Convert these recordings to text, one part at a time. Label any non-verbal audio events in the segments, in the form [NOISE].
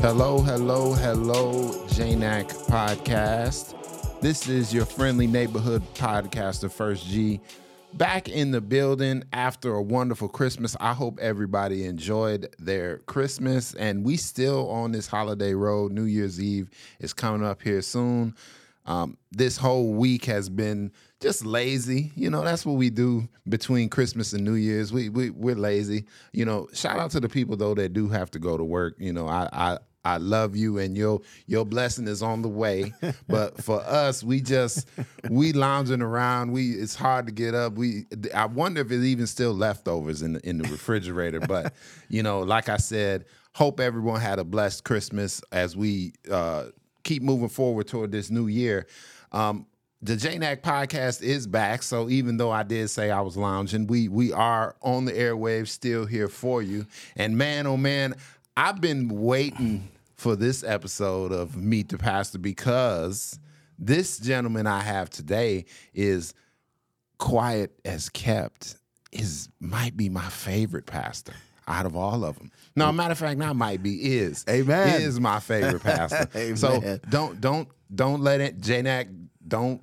Hello, hello, hello, JNAC podcast. This is your friendly neighborhood podcaster, First G, back in the building after a wonderful Christmas. I hope everybody enjoyed their Christmas, and we still on this holiday road. New Year's Eve is coming up here soon. Um, this whole week has been just lazy. You know, that's what we do between Christmas and New Year's. We we we're lazy. You know, shout out to the people though that do have to go to work. You know, I I I love you and your your blessing is on the way. [LAUGHS] But for us, we just we lounging around. We it's hard to get up. We I wonder if it's even still leftovers in the in the refrigerator. But [LAUGHS] you know, like I said, hope everyone had a blessed Christmas as we uh keep moving forward toward this new year. Um, the JNAC podcast is back. So even though I did say I was lounging, we we are on the airwaves still here for you. And man, oh man, I've been waiting for this episode of Meet the Pastor because this gentleman I have today is quiet as kept. Is might be my favorite pastor out of all of them. No, mm. matter of fact, not might be is. Amen. Is my favorite pastor. [LAUGHS] so don't don't don't let it JNAC don't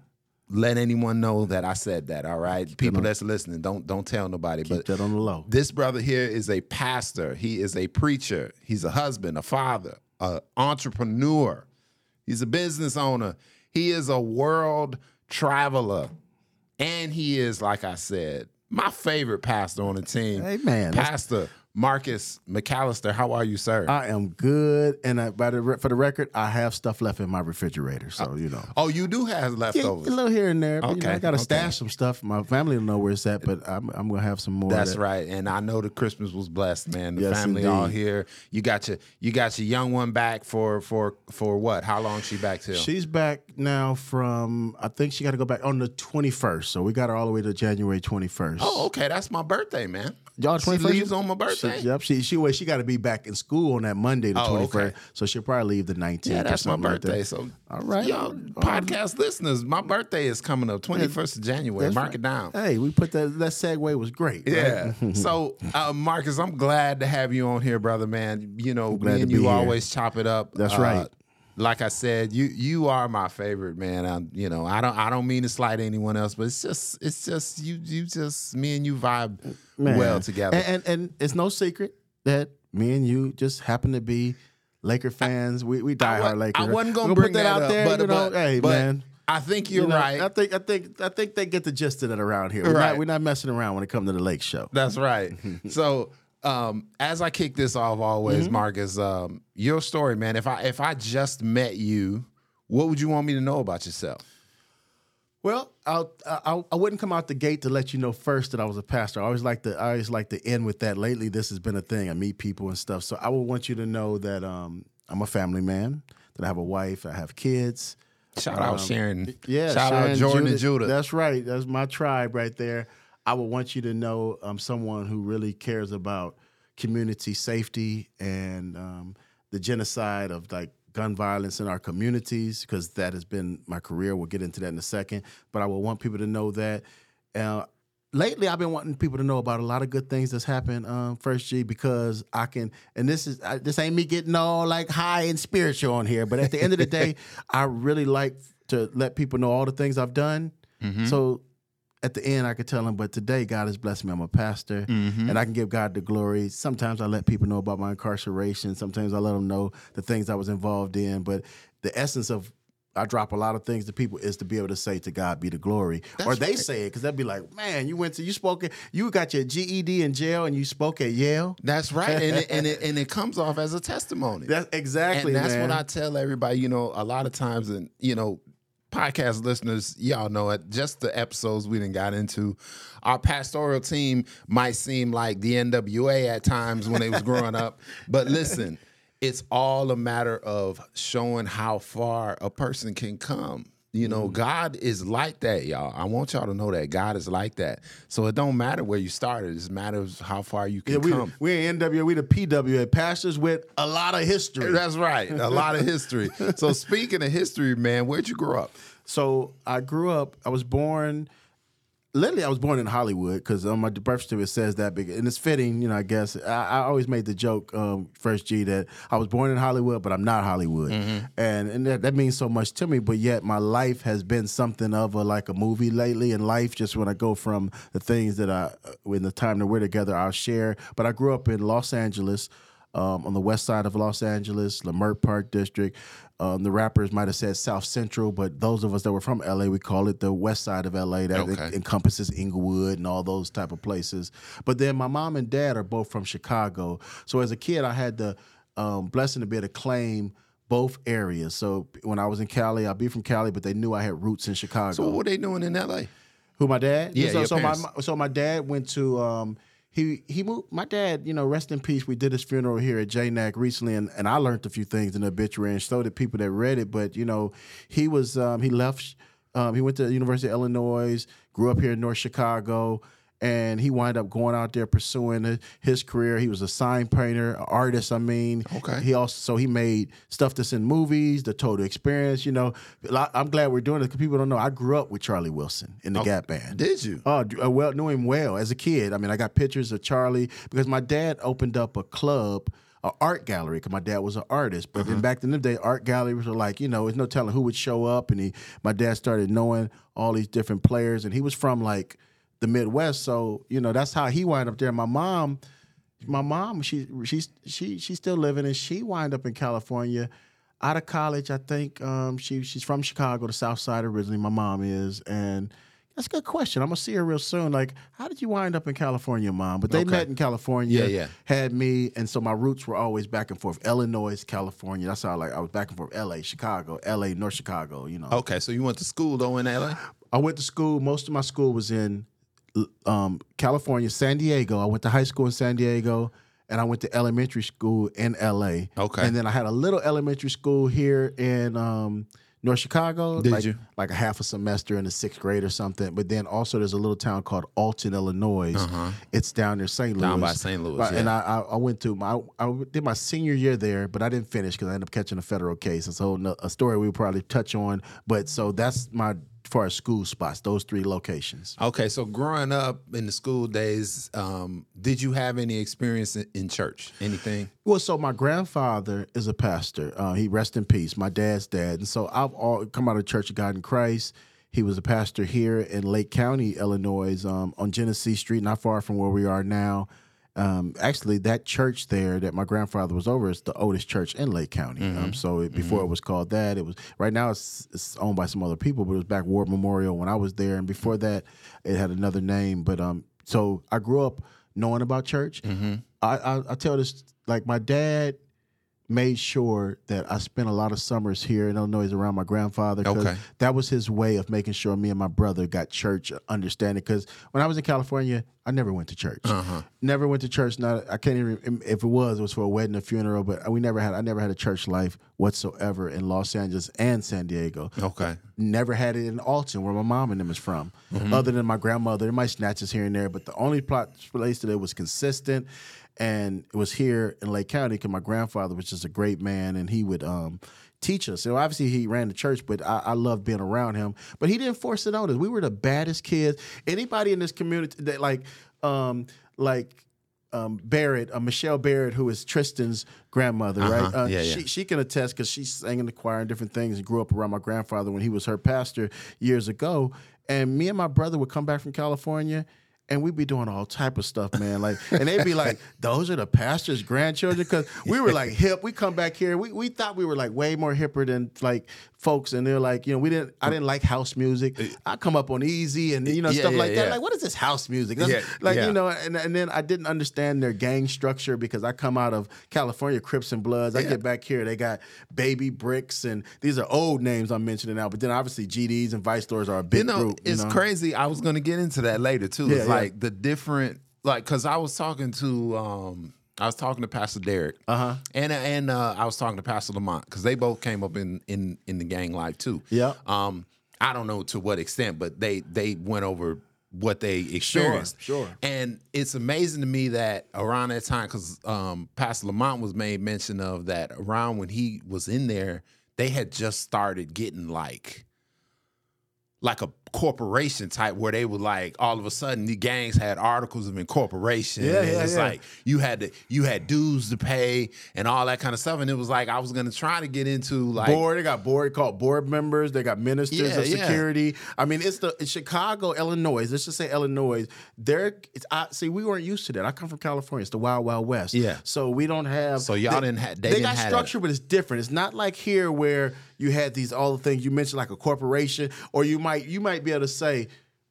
let anyone know that I said that. All right, people that's listening, don't don't tell nobody. Keep but that on the low. this brother here is a pastor. He is a preacher. He's a husband, a father, an entrepreneur. He's a business owner. He is a world traveler, and he is, like I said, my favorite pastor on the team. Amen. Pastor Marcus McAllister. How are you, sir? I am good, and I, by the for the record, I have stuff left in my refrigerator, so you know. oh, you do have Yeah, a little here and there. But, you know, Okay, I got to okay. stash some stuff. My family don't know where it's at, but I'm, I'm gonna have some more. That's that. right, and I know the Christmas was blessed, man. The Yes, family all here. You got your you got your young one back for for for what? How long she back till? She's back now from I think she got to go back on the 21st. So we got her all the way to January 21st. oh, okay, that's my birthday, man. Y'all She 21st? leaves on my birthday. She, yep. She she well, she got to be back in school on that Monday, the Oh, 21st. okay. So she'll probably leave the 19th. Yeah, that's my something like that. birthday. So, All right. y'all podcast listeners, my birthday is coming up, twenty first of January. That's Mark right. it down. Hey, we put that that segue was great. right? Yeah. [LAUGHS] so, uh, Marcus, I'm glad to have you on here, brother. Man, you know, me and you here. always chop it up. That's Uh, right. Like I said, you you are my favorite man. I, you know, I don't I don't mean to slight anyone else, but it's just it's just you you just me and you vibe Man. well together. And, and and it's no secret that me and you just happen to be Laker fans. we we die I, hard Laker. I wasn't gonna bring put that, out up, there. but, you know, but, hey but man. I think you're You know, right. I think I think I think they get the gist of it around here. We're, Right. not, we're not messing around when it comes to the Lake Show. That's right. [LAUGHS] so um, as I kick this off, always, Mm-hmm. Marcus, um, your story, man. If I if I just met you, what would you want me to know about yourself? Well, I'll, I I wouldn't come out the gate to let you know first that I was a pastor. I always like to I always like to end with that. Lately, this has been a thing. I meet people and stuff, so I would want you to know that um, I'm a family man. That I have a wife. I have kids. Shout out Sharon. Yeah, Shout Sharon out Jordan and Judah. That's right. That's my tribe right there. I would want you to know I'm someone who really cares about community safety and um, the genocide of like gun violence in our communities because that has been my career. We'll get into that in a second. But I would want people to know that. Uh, lately, I've been wanting people to know about a lot of good things that's happened. Um, First G because I can, and this is I, this ain't me getting all like high and spiritual on here. But at the end of the day, [LAUGHS] I really like to let people know all the things I've done. So at the end, I could tell them, but today God has blessed me. I'm a pastor, mm-hmm. and I can give God the glory. Sometimes I let people know about my incarceration. Sometimes I let them know the things I was involved in. But the essence of I drop a lot of things to people is to be able to say to God be the glory, or they right. say it because they'd be like, "Man, you went to you spoke at, you got your GED in jail and you spoke at Yale." That's right, and it, and it, and it comes off as a testimony. That's exactly, and that's man. what I tell everybody. You know, a lot of times, and you know, podcast listeners, y'all know it. Just the episodes we didn't got into. Our pastoral team might seem like the NWA at times when they was growing up, but listen, it's all a matter of showing how far a person can come. You know, mm-hmm. God is like that, y'all. I want y'all to know that God is like that. So it don't matter where you started; it matters how far you can Yeah, we come. we ain't NWA, we the PWA pastors with a lot of history. That's right. A lot of history. [LAUGHS] So speaking of history, man, where'd you grow up? So I grew up. I was born literally, I was born in Hollywood because on my birth certificate says that, big, and it's fitting, you know. I guess I, I always made the joke, um, first G, that I was born in Hollywood, but I'm not Hollywood, Mm-hmm. and and that, that means so much to me. But yet, my life has been something of a like a movie lately. And life, just when I go from the things that I, uh, in the time that we're together, I'll share. But I grew up in Los Angeles. Um, on the west side of Los Angeles, Leimert Park District. Um, the rappers might have said South Central, but those of us that were from LA, we call it the west side of LA. That Okay. encompasses Inglewood and all those type of places. But then my mom and dad are both from Chicago. So as a kid, I had the um, blessing to be able to claim both areas. So when I was in Cali, I'd be from Cali, but they knew I had roots in Chicago. So what were they doing in L.A.? Who my dad? Yeah, So, your so my parents. so my dad went to um he he moved my dad, you know, rest in peace. We did his funeral here at JNAC recently and, and I learned a few things in the obituary and so did people that read it. But, you know, he was um he left um he went to the University of Illinois, grew up here in North Chicago. And he wound up going out there pursuing his career. He was a sign painter, artist. I mean, Okay. He also so he made stuff that's in movies, the Total Experience. You know, I'm glad we're doing it because people don't know. I grew up with Charlie Wilson in the Gap Band. Did you? Oh, uh, well, knew him well as a kid. I mean, I got pictures of Charlie because my dad opened up a club, a art gallery, because my dad was an artist. But then back in the day, art galleries were like, you know, there's no telling who would show up. And he, my dad started knowing all these different players, and he was from like the Midwest, so you know that's how he wound up there. My mom, my mom, she she's she she's still living, and she wound up in California. Out of college, I think um, she she's from Chicago, the South Side originally. My mom is, and that's a good question. I'm gonna see her real soon. Like, how did you wind up in California, mom? But they Okay. met in California. Yeah, yeah. Had me, and so my roots were always back and forth. Illinois, California. That's how like I was back and forth. L.A., Chicago, L.A., North Chicago. You know. Okay, so you went to school though in L.A. I went to school. Most of my school was in um, California, San Diego. I went to high school in San Diego, and I went to elementary school in LA. Okay. And then I had a little elementary school here in um, North Chicago. Did like, you? Like a half a semester in the sixth grade or something. But then also there's a little town called Alton, Illinois. It's down near St. Louis. Uh-huh. Down by St. Louis, Right, And yeah. I, I, I went to my I did my senior year there, but I didn't finish because I ended up catching a federal case. It's a whole no- a story we probably touch on. But so that's my far as school spots, those three locations. Okay, so growing up in the school days, um, did you have any experience in, in church? Anything? Well, so my grandfather is a pastor. Uh, he rest in peace. My dad's dad, and so I've all come out of Church of God in Christ. He was a pastor here in Lake County, Illinois, um, on Genesee Street, not far from where we are now. Um, actually, that church there that my grandfather was over is the oldest church in Lake County. Um, so it, before it was called that, it was right now it's, it's owned by some other people, but it was back Ward Memorial when I was there, and before that, it had another name. But um, so I grew up knowing about church. I, I I tell this like my dad made sure that I spent a lot of summers here in Illinois around my grandfather. Okay. That was his way of making sure me and my brother got church understanding. Because when I was in California, I never went to church. Uh-huh. Never went to church. Not I can't even if it was, it was for a wedding, a funeral. But we never had. I never had a church life whatsoever in Los Angeles and San Diego. Okay. Never had it in Alton, where my mom and them is from. Mm-hmm. Other than my grandmother, there might snatches here and there, but the only plot place that it was consistent, and it was here in Lake County because my grandfather was just a great man, and he would um, teach us. So obviously he ran the church, but I, I loved being around him. But he didn't force it on us. We were the baddest kids. Anybody in this community that like, um, like. Um, Barrett, uh, Michelle Barrett, who is Tristan's grandmother, right? Uh, Yeah, yeah. She, she can attest because she sang in the choir and different things and grew up around my grandfather when he was her pastor years ago. And me and my brother would come back from California and we'd be doing all type of stuff, man. Like, and they'd be like, [LAUGHS] "Those are the pastor's grandchildren," because we were like hip. We come back here, we we thought we were like way more hipper than like folks, and they're like, you know, we didn't. I didn't like house music. I come up on easy and you know Yeah, stuff yeah, like that. Like, what is this house music? Yeah, like yeah. you know, and and then I didn't understand their gang structure because I come out of California, Crips and Bloods. I get back here, they got Baby Bricks, and these are old names I'm mentioning now. But then obviously GDs and Vice Lords are a big You know, group. you it's know? crazy. I was gonna get into that later too. Yeah, it's yeah. like the different, like, cause I was talking to, um, I was talking to Pastor Derek, Uh-huh. and and uh, I was talking to Pastor Lamont because they both came up in in in the gang life too. Yeah. Um, I don't know to what extent, but they they went over what they experienced. sure. And it's amazing to me that around that time, because um, Pastor Lamont was made mention of that around when he was in there, they had just started getting like like a corporation type where they were like all of a sudden the gangs had articles of incorporation. Yeah, and yeah, it's yeah. like you had to you had dues to pay and all that kind of stuff. And it was like I was gonna try to get into like board. They got board called board members. They got ministers Yeah, of yeah. security. I mean, it's the in Chicago, Illinois. Let's just say Illinois. There, it's I see. We weren't used to that. I come from California. It's the Wild Wild West. Yeah. So we don't have. So y'all they, didn't have. they They, didn't got structure, but it's different. It's not like here where you had these all the things you mentioned, like a corporation, or you might you might be able to say.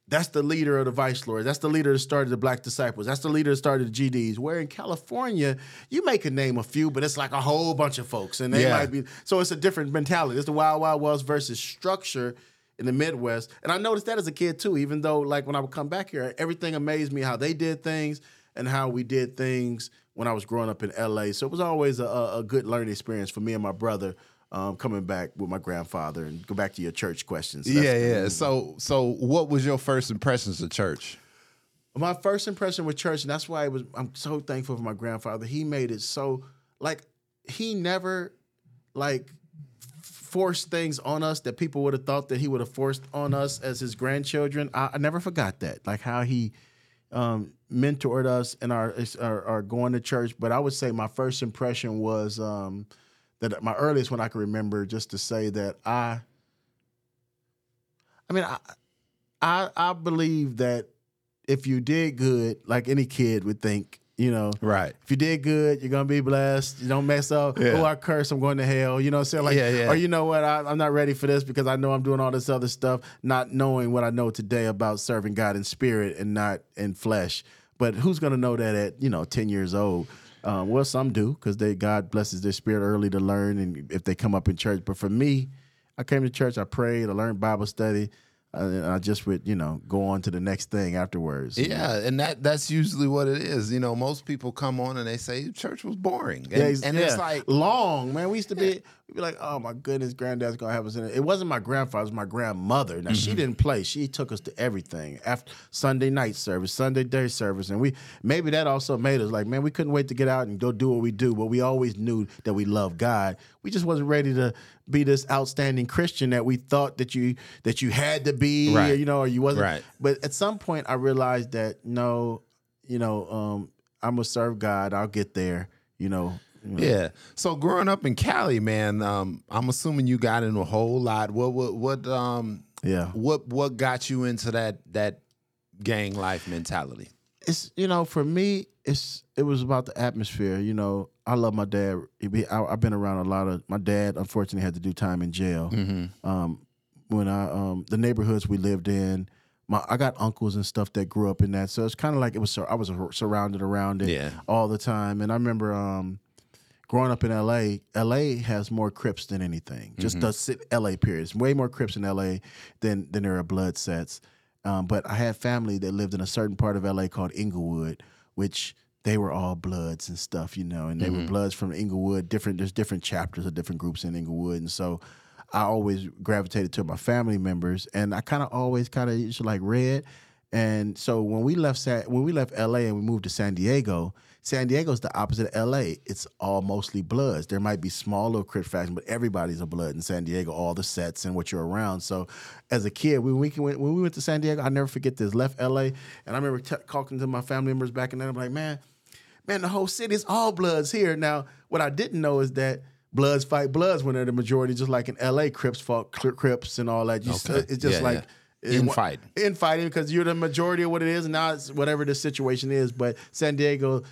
That's the leader of the Vice Lords. That's the leader that started the Black Disciples. That's the leader that started the GDs. Where in California, you make a name a few, but it's like a whole bunch of folks, and they Yeah. might be. So it's a different mentality. It's the Wild Wild West versus structure in the Midwest. And I noticed that as a kid too. Even though, like when I would come back here, everything amazed me how they did things and how we did things when I was growing up in LA. So it was always a, a a good learning experience for me and my brother. Um, coming back with my grandfather and go back to your church questions. Yeah, That's- yeah. So so what was your first impressions of church? my first impression with church, and that's why it was. I'm so thankful for my grandfather. He made it so like he never like forced things on us that people would have thought that he would have forced on us as his grandchildren. I, I never forgot that, like how he um, mentored us in our, our our going to church. But I would say my first impression was um, that my earliest one I can remember, just to say that I. I mean, I, I I believe that if you did good, like any kid would think, you know, Right. if you did good, you're gonna be blessed. You don't mess up. Yeah. Oh, I curse, I'm going to hell. You know what I'm saying? Like, Yeah, yeah. or you know what? I, I'm not ready for this because I know I'm doing all this other stuff, not knowing what I know today about serving God in spirit and not in flesh. But who's gonna know that at you know 10 years old? Um, well, some do because they God blesses their spirit early to learn, and if they come up in church. But for me, I came to church, I prayed, I learned Bible study, and I just would you know go on to the next thing afterwards. Yeah, and that that's usually what it is. You know, most people come on and they say church was boring. And, Yeah, it's- and it's like long, man. We used to be, we'd be like, oh my goodness, granddad's gonna have us in it. It wasn't my grandfather, it was my grandmother. Now Mm-hmm. she didn't play. She took us to everything. After Sunday night service, Sunday day service. And we maybe that also made us like, man, we couldn't wait to get out and go do what we do, but we always knew that we loved God. We just wasn't ready to be this outstanding Christian that we thought that you that you had to be, Right. or, you know, or you wasn't. Right. But at some point I realized that no, you know, um, I'm gonna serve God. I'll get there. You know. you know. Yeah. So growing up in Cali, man, um, I'm assuming you got into a whole lot. What what what um Yeah. what what got you into that that gang life mentality? It's you know, for me, it's it was about the atmosphere. You know, I love my dad. Be- I, I've been around a lot of my dad. Unfortunately, had to do time in jail. Um, when I um the neighborhoods we lived in. My, I got uncles and stuff that grew up in that, so it's kind of like it was. I was surrounded around it Yeah. all the time, and I remember um, growing up in LA, LA has more Crips than anything. Just the LA period. It's way more Crips in LA than than there are blood sets. Um, but I had family that lived in a certain part of LA called Inglewood, which they were all bloods and stuff, you know, and they were bloods from Inglewood. Different, there's different chapters of different groups in Inglewood, and so I always gravitated to my family members, and I kind of always kind of used to like red. And so when we left San, when we left LA and we moved to San Diego, San Diego's the opposite of LA. It's all mostly bloods. There might be small little crip factions, but everybody's a blood in San Diego. All the sets and what you're around. So as a kid, when we went when we went to San Diego, I never forget this. Left LA, and I remember t- talking to my family members back in then. I'm like, man, man, the whole city is all bloods here. Now, what I didn't know is that bloods fight bloods when they're the majority, just like in LA, Crips fought Cri- Crips and all that. You Okay. It's just Yeah, like yeah. Infighting. infighting because you're the majority of what it is, and now it's whatever the situation is. But San Diego,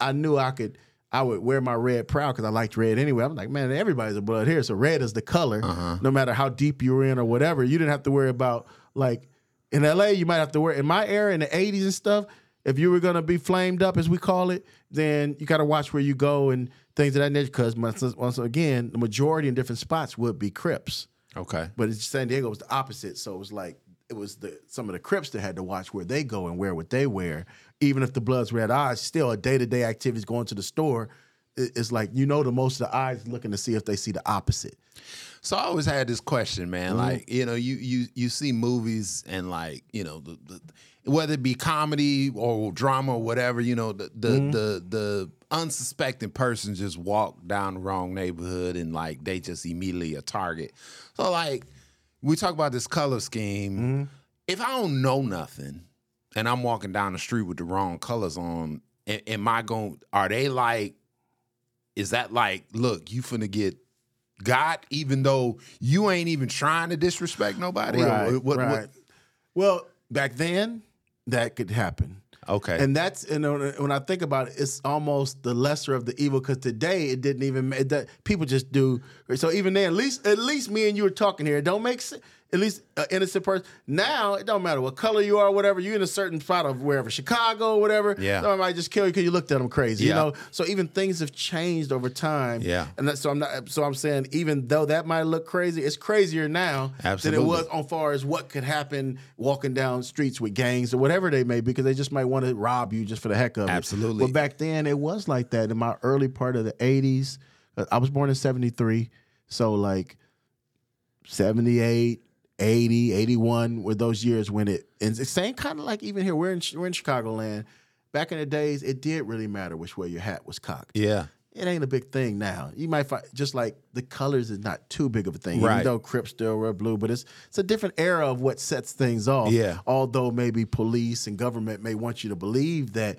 I knew I could. I would wear my red proud because I liked red anyway. I'm like, man, everybody's a blood here, so red is the color. Uh-huh. No matter how deep you were in or whatever, you didn't have to worry about like in LA. You might have to wear in my era in the '80s and stuff. If you were gonna be flamed up, as we call it, then you got to watch where you go and things of that nature. Because once, once again, the majority in different spots would be Crips. Okay. But it's San Diego was the opposite. So it was like it was the some of the Crips that had to watch where they go and wear what they wear. Even if the Bloods red eyes, still a day to day activities going to the store. It's like you know the most of the eyes looking to see if they see the opposite. So I always had this question, man. Mm-hmm. Like, you know, you you you see movies and like, you know, the, the whether it be comedy or drama or whatever, you know, the the Mm-hmm. the the unsuspecting person just walk down the wrong neighborhood and like they just immediately a target. So like we talk about this color scheme. Mm-hmm. if I don't know nothing and I'm walking down the street with the wrong colors on, am I going? Are they like? Is that like? Look, you finna get got, even though you ain't even trying to disrespect nobody. Right, what- what- right. Well, back then, that could happen. okay. And that's and when when I think about it, it's almost the lesser of the evil because today it didn't even it, that people just do. So even then, at least at least me and you are talking here. It don't make sense. At least an innocent person. Now it don't matter what color you are, whatever. You're in a certain spot of wherever Chicago, or whatever. Yeah. somebody might just kill you because you looked at them crazy. Yeah. You know. So even things have changed over time. Yeah. And that, so I'm not. So I'm saying even though that might look crazy, it's crazier now Absolutely. than it was on far as what could happen walking down streets with gangs or whatever they may be, because they just might want to rob you just for the heck of it. Absolutely. But back then it was like that in my early part of the 80s. uh, I was born in 73. So like 78, 80, 81 were those years when it and it's same kind of like even here, we're in we're in Chicagoland. Back in the days, it did really matter which way your hat was cocked yeah. it ain't a big thing now. You might find just like the colors is not too big of a thing, Right. even though Crips still wear blue, but it's it's a different era of what sets things off. Yeah. Although maybe police and government may want you to believe that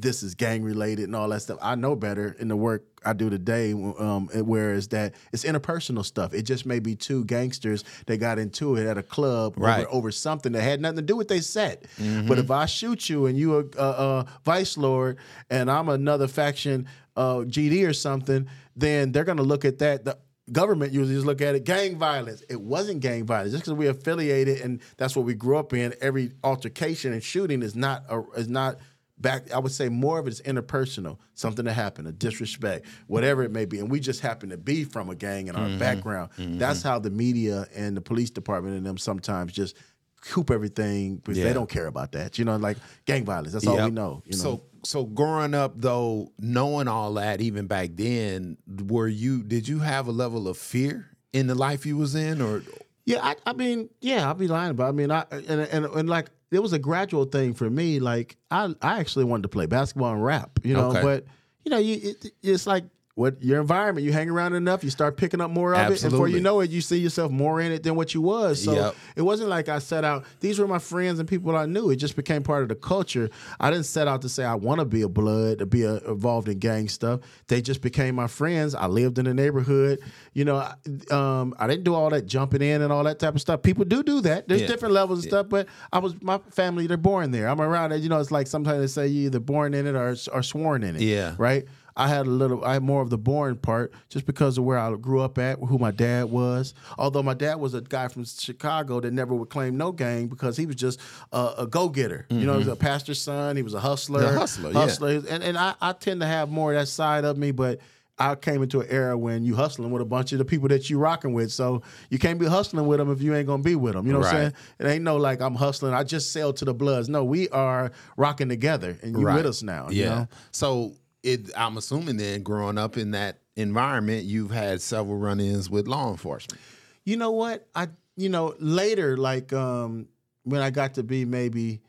this is gang related and all that stuff. I know better in the work I do today. Um, whereas that it's interpersonal stuff. It just may be two gangsters that got into it at a club Right. over, over something that had nothing to do with they said. Mm-hmm. But if I shoot you and you a, a, a vice lord and I'm another faction, uh, GD or something, then they're gonna look at that. The government usually just look at it gang violence. It wasn't gang violence just because we affiliated and that's what we grew up in. Every altercation and shooting is not a, is not back. I would say more of it is interpersonal, something that happened, a disrespect, whatever it may be, and we just happen to be from a gang in our Mm-hmm. background. That's how the media and the police department and them sometimes just coop everything because Yeah. they don't care about that. You know, like gang violence. That's all we know. You know. So so growing up though, knowing all that even back then, were you did you have a level of fear in the life you was in or Yeah, I, I mean, yeah, I'll be lying about. It. I mean, I and, and and like it was a gradual thing for me. Like I I actually wanted to play basketball and rap, you know, Okay. but you know, you it, it's like what your environment. You hang around enough, you start picking up more of it, and before you know it, you see yourself more in it than what you was. So Yep. it wasn't like I set out. These were my friends and people I knew. It just became part of the culture. I didn't set out to say I want to be a blood to be a, involved in gang stuff. They just became my friends. I lived in the neighborhood. You know, I- um, I didn't do all that jumping in and all that type of stuff. People do do that. There's Yeah. different levels of stuff, but I was my family. They're born there. I'm around it. You know, it's like sometimes they say you either born in it or or sworn in it. Yeah. Right. I had a little, I had more of the boring part just because of where I grew up at, who my dad was. Although my dad was a guy from Chicago that never would claim no gang because he was just a, a go getter. You know, he was mm-hmm. a pastor's son. He was a hustler. The hustler, yeah. And and I, I tend to have more of that side of me, but. I came into an era when you hustling with a bunch of the people that you rocking with, so you can't be hustling with them if you ain't gonna be with them. You know what I'm saying? It ain't no like I'm hustling. I just sell to the Bloods. No, we are rocking together, and you Right. with us now. you Yeah. know? So it I'm assuming then growing up in that environment, you've had several run-ins with law enforcement. You know what? I you know later, like um when I got to be maybe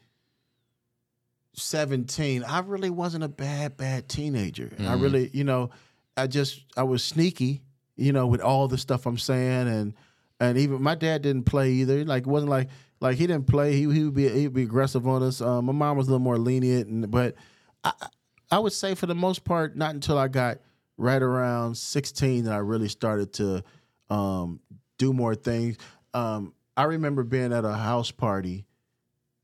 seventeen, I really wasn't a bad bad teenager. I Mhm. really, you know, I just I was sneaky, you know, with all the stuff I'm saying, and and even my dad didn't play either. Like it wasn't like like he didn't play. He he would be he'd be aggressive on us. Um, my mom was a little more lenient, and but I I would say for the most part, not until I got right around 16 that I really started to um, do more things. Um, I remember being at a house party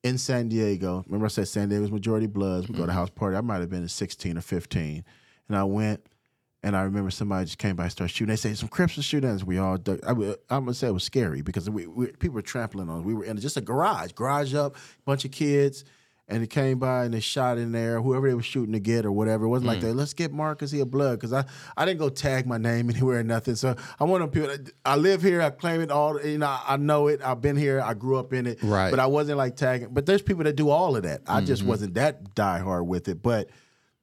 in San Diego. Remember, I said San Diego's majority Bloods. We go to house party. I might have been 16 or 15, and I went. And I remember somebody just came by and started shooting. They say some Crips are shooting us. We all, duck- I, I'm gonna say it was scary because we, we people were trampling on. us. We were in just a garage, garage up, bunch of kids, and it came by and they shot in there. Whoever they were shooting to get or whatever. It wasn't like mm. that. Let's get Marcus here blood because I I didn't go tag my name [LAUGHS] anywhere or nothing. So I want them people. I live here. I claim it all. You know, I know it. I've been here. I grew up in it. Right. But I wasn't like tagging. But there's people that do all of that. I just mm-hmm. wasn't that diehard with it. But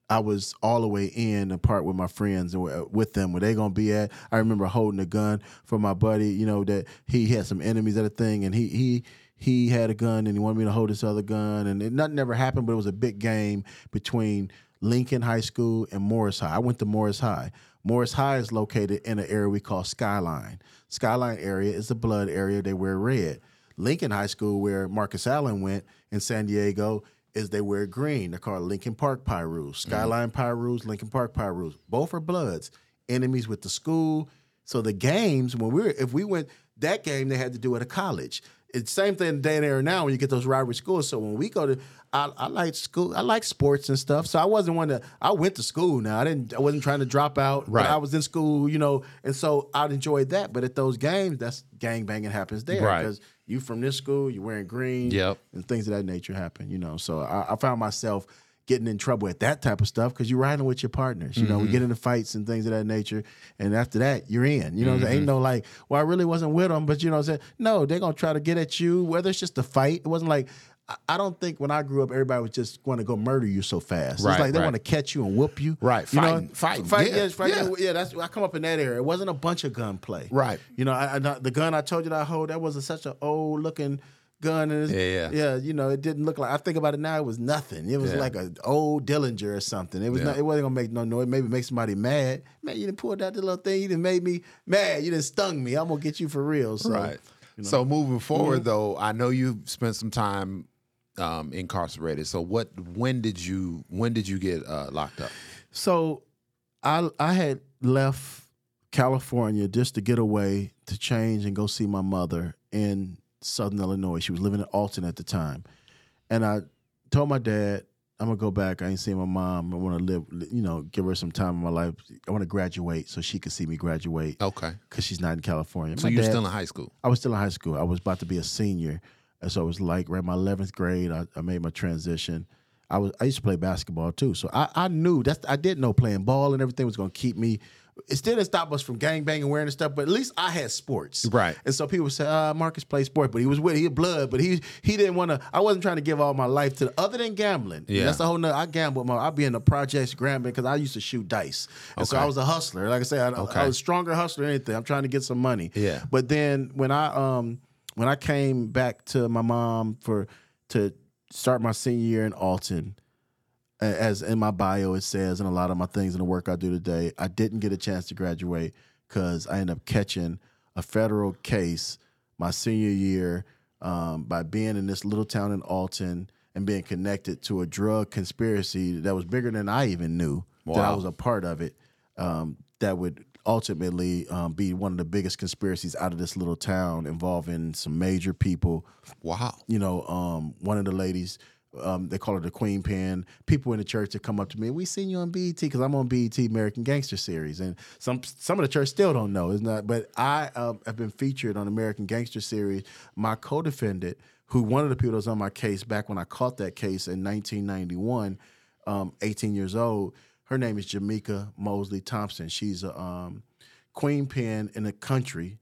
I was all the way in a part with my friends and with them where they gonna be at. I remember holding a gun for my buddy. You know that he had some enemies at a thing, and he he he had a gun and he wanted me to hold this other gun, and it, nothing ever happened. But it was a big game between Lincoln High School and Morse High. I went to Morse High. Morse High is located in an area we call Skyline. Skyline area is the blood area. They wear red. Lincoln High School, where Marcus Allen went in San Diego, is they wear green. They're called Lincoln Park Pirus, mm-hmm. Skyline Pirus, Lincoln Park Pirus. Both are Bloods, enemies with the school. So the games, when we were, if we went that game, they had to do at a college. It's same thing day and era now when you get those rivalry schools. So when we go to, I, I like school, I like sports and stuff. So I wasn't one to, I went to school now. I didn't, I wasn't trying to drop out. Right. I was in school, you know, and so I'd enjoy that. But at those games, that's gang banging happens there Right. because you from this school, you're wearing green, Yep. and things of that nature happen. You know, so I, I found myself getting in trouble at that type of stuff because you're riding with your partners. You know, Mm-hmm. we get into fights and things of that nature, and after that, you're in. You know, Mm-hmm. ain't no like, well, I really wasn't with them, but you know, what I'm saying no, they're gonna try to get at you. Whether it's just a fight, it wasn't like. I- don't think when I grew up, everybody was just going to go murder you so fast. Right, it's like they right. want to catch you and whoop you. Right, You know? fighting, fighting, Fight, yeah, yeah, fighting, yeah. yeah. That's I come up in that area. It wasn't a bunch of gunplay. Right. You know, I, I, the gun I told you that I hold that was a, such an old looking gun. And Yeah, yeah. yeah. You know, it didn't look like. I think about it now. It was nothing. It was Yeah. like an old Derringer or something. It was Yeah. not. It wasn't gonna make no noise. Maybe make somebody mad. Man, you didn't pull out that little thing. You didn't made me mad. You didn't stung me. I'm gonna get you for real. So, Right. So moving forward, Mm-hmm. though, I know you spent some time um, incarcerated. So what? When did you? When did you get uh, locked up? So I I had left California just to get away to change and go see my mother in Southern Illinois. She was living in Alton at the time, and I told my dad. I'm gonna go back. I ain't seen my mom. I want to live, you know, give her some time in my life. I want to graduate so she could see me graduate Okay. because she's not in California. So My you're dad- still in high school. I was still in high school. I was about to be a senior, and so it was like right my eleventh grade. I, I made my transition. I was I used to play basketball too, so I, I knew that's I did know playing ball and everything was going to keep me. It still didn't stop us from gang banging, wearing and stuff, but at least I had sports, Right. And so people say, uh, "Marcus plays sport," but he was with he had blood, but he he didn't want to. I wasn't trying to give all my life to other than gambling. Yeah. that's a whole nother. I gambled. My, I'd be in the projects gambling because I used to shoot dice, and so I was a hustler. Like I said, I, Okay. I was a stronger hustler than anything. I'm trying to get some money. Yeah. But then when I um when I came back to my mom for to start my senior year in Alton, as in my bio it says, and a lot of my things in the work I do today, I didn't get a chance to graduate because I ended up catching a federal case my senior year um, by being in this little town in Alton and being connected to a drug conspiracy that was bigger than I even knew that I was a part of it. Um, that would ultimately um, be one of the biggest conspiracies out of this little town involving some major people Wow. you know, um, one of the ladies, um, they call her the Queen Pen. People in the church that come up to me, we seen you on BET because I'm on BET American Gangster Series, and some some of the church still don't know, isn't? But I um, have been featured on American Gangster Series. My co-defendant, who one of the people that was on my case back when I caught that case in 1991, um, 18 years old. Her name is Jamaica Mosley Thompson. She's a um, queen pen in the country,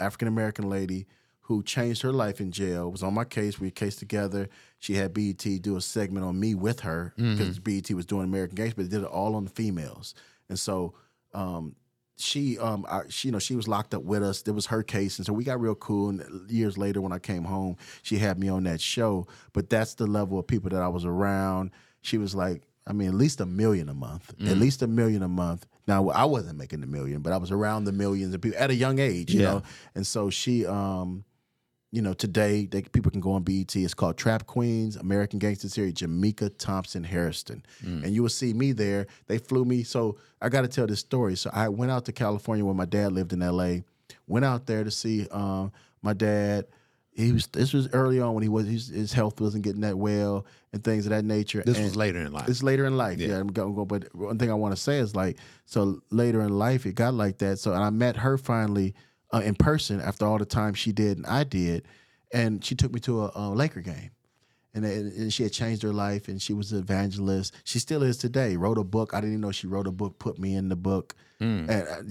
African American lady who changed her life in jail. Was on my case. We case together. She had BET do a segment on me with her because BET was doing American Gangster, but they did it all on the females. And so um, she, um, I, she, you know, she was locked up with us. It was her case, and so we got real cool. And years later, when I came home, she had me on that show. But that's the level of people that I was around. She was like, I mean, at least a million a month. At least a million a month. Now I wasn't making the million, but I was around the millions of people at a young age, you Yeah. know. And so she, um, you know, today they, people can go on BET. It's called Trap Queens, American Gangster Series, Jamaica Thompson Harrison. And you will see me there. They flew me. So I got to tell this story. So I went out to California where my dad lived in LA. Went out there to see um, my dad. He was. This was early on when he was his, his health wasn't getting that well and things of that nature. This And- was later in life. it's later in life. Yeah, I'm going, but one thing I want to say is like, so later in life, it got like that. So, and I met her finally uh, in person after all the time she did and I did, and she took me to a, a Laker game. And, and she had changed her life, and she was an evangelist. She still is today. Wrote a book. I didn't even know she wrote a book. Put me in the book, and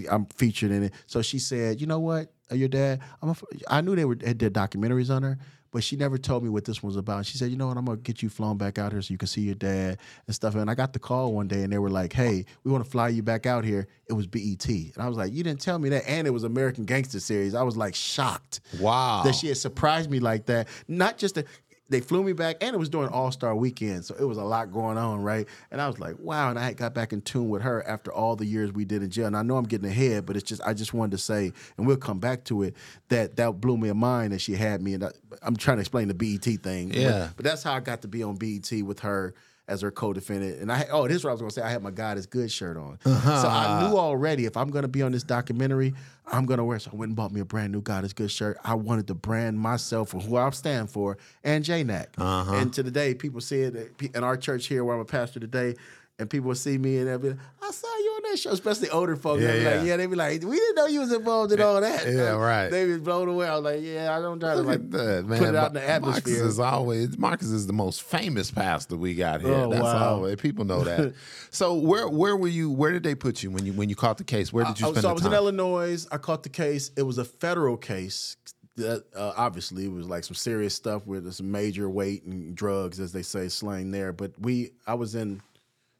I, I'm featured in it. So she said, "You know what? Uh, Your dad. I'm. A, I knew they were had did documentaries on her, but she never told me what this one was about. She said, "You know what? I'm gonna get you flown back out here so you can see your dad and stuff." And I got the call one day, and they were like, "Hey, we want to fly you back out here." It was BET, and I was like, "You didn't tell me that." And it was American Gangster Series. I was like shocked wow. that she had surprised me like that. Not just that they flew me back, and it was during All Star Weekend, so it was a lot going on, right? And I was like, wow. And I got back in tune with her after all the years we did in jail. And I know I'm getting ahead, but it's just I just wanted to say, and we'll come back to it. That that blew me a mind that she had me, and I, I'm trying to explain the BET thing. Yeah. but, but that's how I got to be on BET with her as her co-defendant. And I oh, this is what I was gonna say. I had my God is good shirt on. Uh-huh. [LAUGHS] So I knew already if I'm gonna be on this documentary, I'm gonna wear. So I went and bought me a brand new God is good shirt. I wanted to brand myself for who I stand for and JNAC. Uh-huh. And to the day, people it in our church here where I'm a pastor today. And people will see me and they'll be like, I saw you on that show, especially older folks. Yeah, yeah. like, yeah, they'd be like, we didn't know you was involved in all that. Yeah, right. They was blown away. I was like, yeah, I don't try to like that, man. put it out in the Marcus atmosphere. is always Marcus is the most famous pastor we got here. Oh, That's wow. always people know that. [LAUGHS] so where where were you? Where did they put you when you when you caught the case? Where did you I- spend so I was time? in Illinois. I caught the case. It was a federal case. That uh, obviously it was like some serious stuff with some major weight and drugs, as they say, slang there. But we, I was in.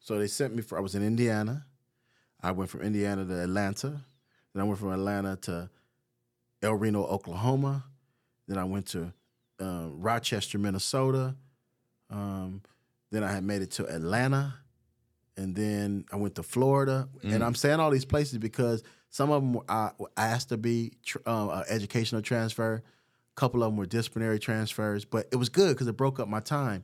So they sent me for. I was in Indiana. I went from Indiana to Atlanta. Then I went from Atlanta to El Reno, Oklahoma. Then I went to uh, Rochester, Minnesota. Um, then I had made it to Atlanta, and then I went to Florida. And I'm saying all these places because some of them were, I, asked to be tr- uh, educational transfer. A couple of them were disciplinary transfers, but it was good because it broke up my time.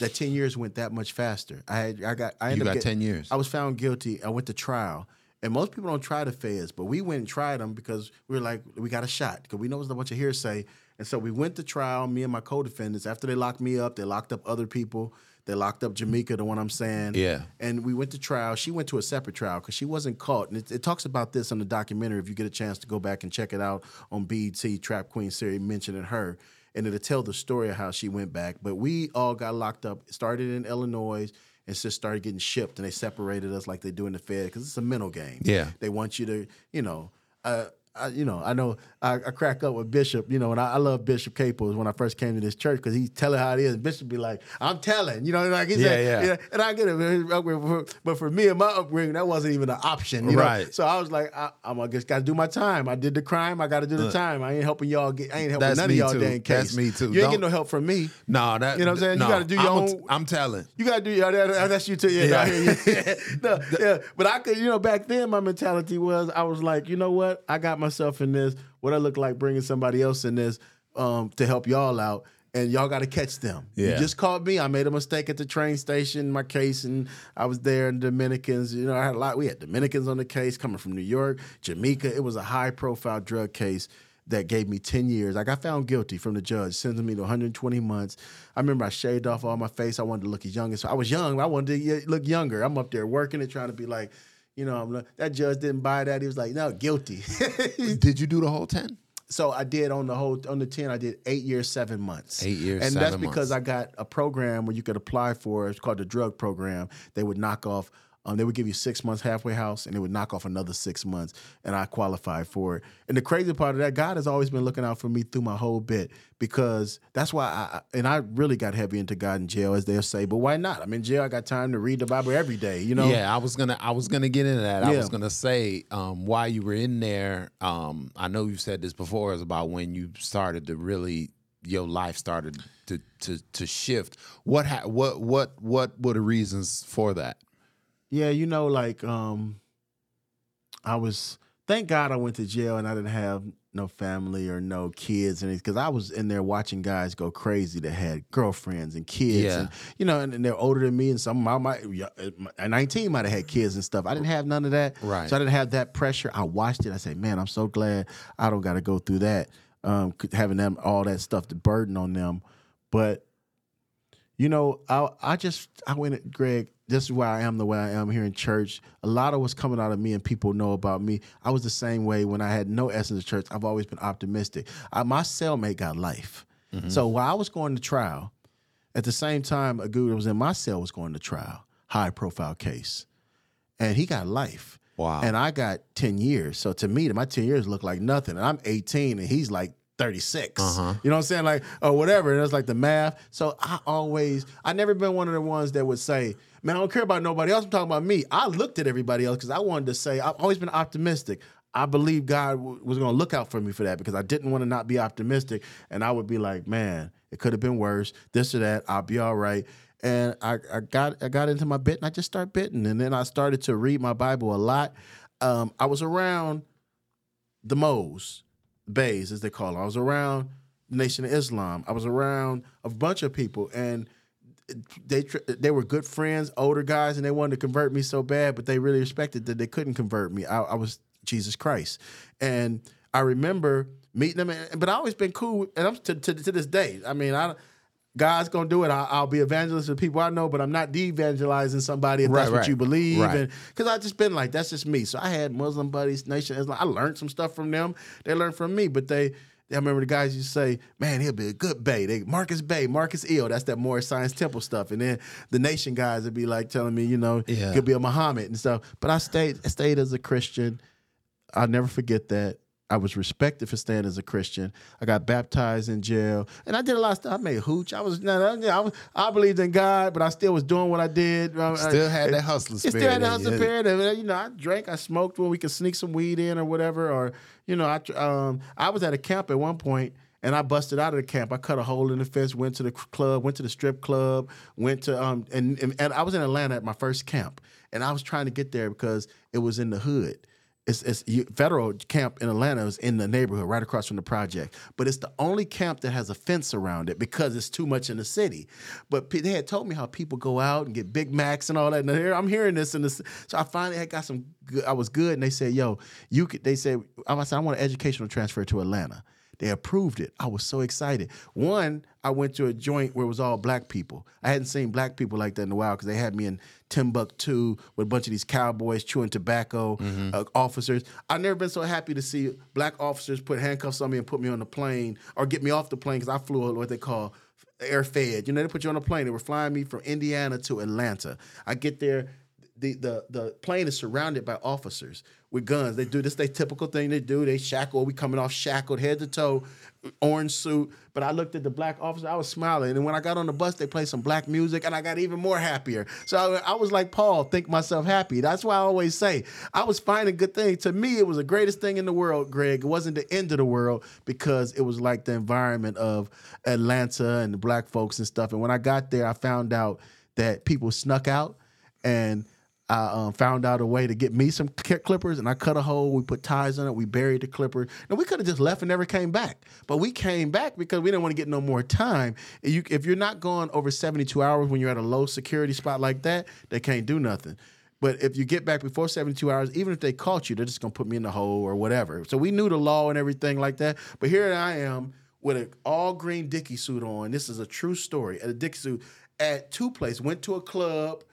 That ten years went that much faster. I had, I got, I ended got up get- 10 years. I was found guilty. I went to trial. And most people don't try the feds, but we went and tried them because we were like, we got a shot because we know it's a bunch of hearsay. And so we went to trial, me and my co-defendants. After they locked me up, they locked up other people. They locked up Jamaica, the one I'm saying. Yeah. And we went to trial. She went to a separate trial because she wasn't caught. And it, it talks about this on the documentary. If you get a chance to go back and check it out on BET, Trap Queen series mentioning her. And it'll tell the story of how she went back. But we all got locked up. It started in Illinois and just started getting shipped. And they separated us like they do in the Fed because it's a mental game. Yeah. They want you to, you know, uh, I, you know, I know I, I crack up with Bishop, you know, and I, I love Bishop Capos when I first came to this church because he's telling how it is. Bishop be like, I'm telling, you know, like he Yeah, said, yeah. and I get it. But for me and my upbringing, that wasn't even an option, you know? Right. So I was like, I, I'm I just got to do my time. I did the crime. I got to do the time. I ain't helping y'all get. I ain't helping Uh, none of y'all too. damn case. That's me too. You ain't getting no help from me. no, that You know what I'm saying? You gotta do your I'm own- I'm telling. You gotta do yeah, that, that's you too. Yeah, Yeah. no, I hear you. [LAUGHS] no, yeah. But I could, you know, back then my mentality was I was like, you know what? I got myself in this. What I look like bringing somebody else in this um, to help y'all out, and y'all got to catch them. You just caught me. I made a mistake at the train station. My case, and I was there. And Dominicans, you know, I had a lot. We had Dominicans on the case coming from New York, Jamaica. It was a high profile drug case that gave me 10 years. I got found guilty from the judge, sentencing me to 120 months. I remember I shaved off all my face. I wanted to look as young as I was young. I wanted to look younger. I'm up there working and trying to be like, you know, I'm like, that judge didn't buy that. He was like, no, guilty. [LAUGHS] Did you do the whole 10? so I did on the whole on the 10, I did eight years, seven months. Eight years, And that's because months. I got a program where you could apply for. It's called the drug program. They would knock off. Um, they would give you six months halfway house, and they would knock off another six months, and I qualified for it. And the crazy part of that, God has always been looking out for me through my whole bit because that's why I and I really got heavy into God in jail, as they'll say. But why not? I'm in jail. I got time to read the Bible every day. You know. Yeah, I was gonna I was gonna get into that. I was gonna say um, while you were in there, um, I know you've said this before, is about when you started to really your life started to to to shift. What ha- what what what were the reasons for that? Yeah, you know, like um I was thank God I went to jail and I didn't have no family or no kids and because I was in there watching guys go crazy that had girlfriends and kids Yeah. and you know and, and they're older than me and some of my, my at 19 might have had kids and stuff. I didn't have none of that. Right. So I didn't have that pressure. I watched it. I say, man, I'm so glad I don't got to go through that. Um, having them all that stuff to burden on them, but you know, I I just I went, at Greg. This is why I am the way I am here in church. A lot of what's coming out of me and people know about me. I was the same way when I had no essence of church. I've always been optimistic. I, my cellmate got life. Mm-hmm. So while I was going to trial, at the same time, a dude that was in my cell was going to trial, high profile case, and he got life. Wow. And I got 10 years. So to me, my 10 years look like nothing. And I'm 18 and he's like 36. Uh-huh. You know what I'm saying? Like, or whatever. And it's like the math. So I always, I never been one of the ones that would say, man, I don't care about nobody else. I'm talking about me. I looked at everybody else because I wanted to say, I've always been optimistic. I believe God w- was going to look out for me for that because I didn't want to not be optimistic. And I would be like, man, it could have been worse. This or that. I'll be all right. And I, I got I got into my bit and I just started bitting. And then I started to read my Bible a lot. Um, I was around the Moes, Bays as they call them. I was around Nation of Islam. I was around a bunch of people, and they they were good friends, older guys, and they wanted to convert me so bad, but they really respected that they couldn't convert me. I, I was Jesus Christ, and I remember meeting them. And, but I always been cool, and I'm to, to, to this day. I mean, I. God's gonna do it. I, I'll be evangelist to people I know, but I'm not de-evangelizing somebody if Right, that's what you believe. Right. And because I just been like, that's just me. So I had Muslim buddies, Nation Islam. I learned some stuff from them. They learned from me, but they. I remember the guys used to say, "Man, he'll be a good Bey." They Marcus Bey, Marcus El. That's that Moorish Science Temple stuff. And then the Nation guys would be like telling me, you know, Yeah. could be a Muhammad and stuff. But I stayed, I stayed as a Christian. I'll never forget that. I was respected for staying as a Christian. I got baptized in jail, and I did a lot of stuff. I made hooch. I was, I was, I believed in God, but I still was doing what I did. Uh, Still had that hustler it [LAUGHS] spirit. still had in the hustle you. spirit. And, You know, I drank, I smoked when we could sneak some weed in or whatever. Or you know, I um, I was at a camp at one. And I busted out of the camp. I cut a hole in the fence, went to the club, went to the strip club, went to um and, and and I was in Atlanta at my first camp, and I was trying to get there because it was in the hood. It's, it's you, federal camp in Atlanta is in the neighborhood right across from the project, but it's the only camp that has a fence around it because it's too much in the city. But they had told me how people go out and get Big Macs and all that. And I'm hearing this, and so I finally had got some. Good, I was good, and they said, "Yo, you could." They said, "I said I want an educational transfer to Atlanta." They approved it. I was so excited. One, I went to a joint where it was all black people. I hadn't seen black people like that in a while because they had me in Timbuktu with a bunch of these cowboys chewing tobacco, uh, officers. I've never been so happy to see black officers put handcuffs on me and put me on the plane or get me off the plane because I flew what they call air fed. You know, they put you on a plane. They were flying me from Indiana to Atlanta. I get there. The, the the plane is surrounded by officers with guns. They do this they typical thing they do. They shackle. We coming off shackled head to toe, orange suit. But I looked at the black officer. I was smiling. And when I got on the bus, they played some black music, and I got even more happier. So I, I was like Paul, think myself happy. That's why I always say I was finding good things. To me, it was the greatest thing in the world, Greg. It wasn't the end of the world because it was like the environment of Atlanta and the black folks and stuff. And when I got there, I found out that people snuck out and I um, found out a way to get me some clippers, and I cut a hole. We put ties on it. We buried the clipper. Now we could have just left and never came back, but we came back because we didn't want to get no more time. You, if you're not going over 72 hours when you're at a low security spot like that, they can't do nothing. But if you get back before 72 hours, even if they caught you, they're just gonna put me in the hole or whatever. So we knew the law and everything like that. But here I am with an all green Dickie suit on. This is a true story. At a Dickie suit at two places. Went to a club.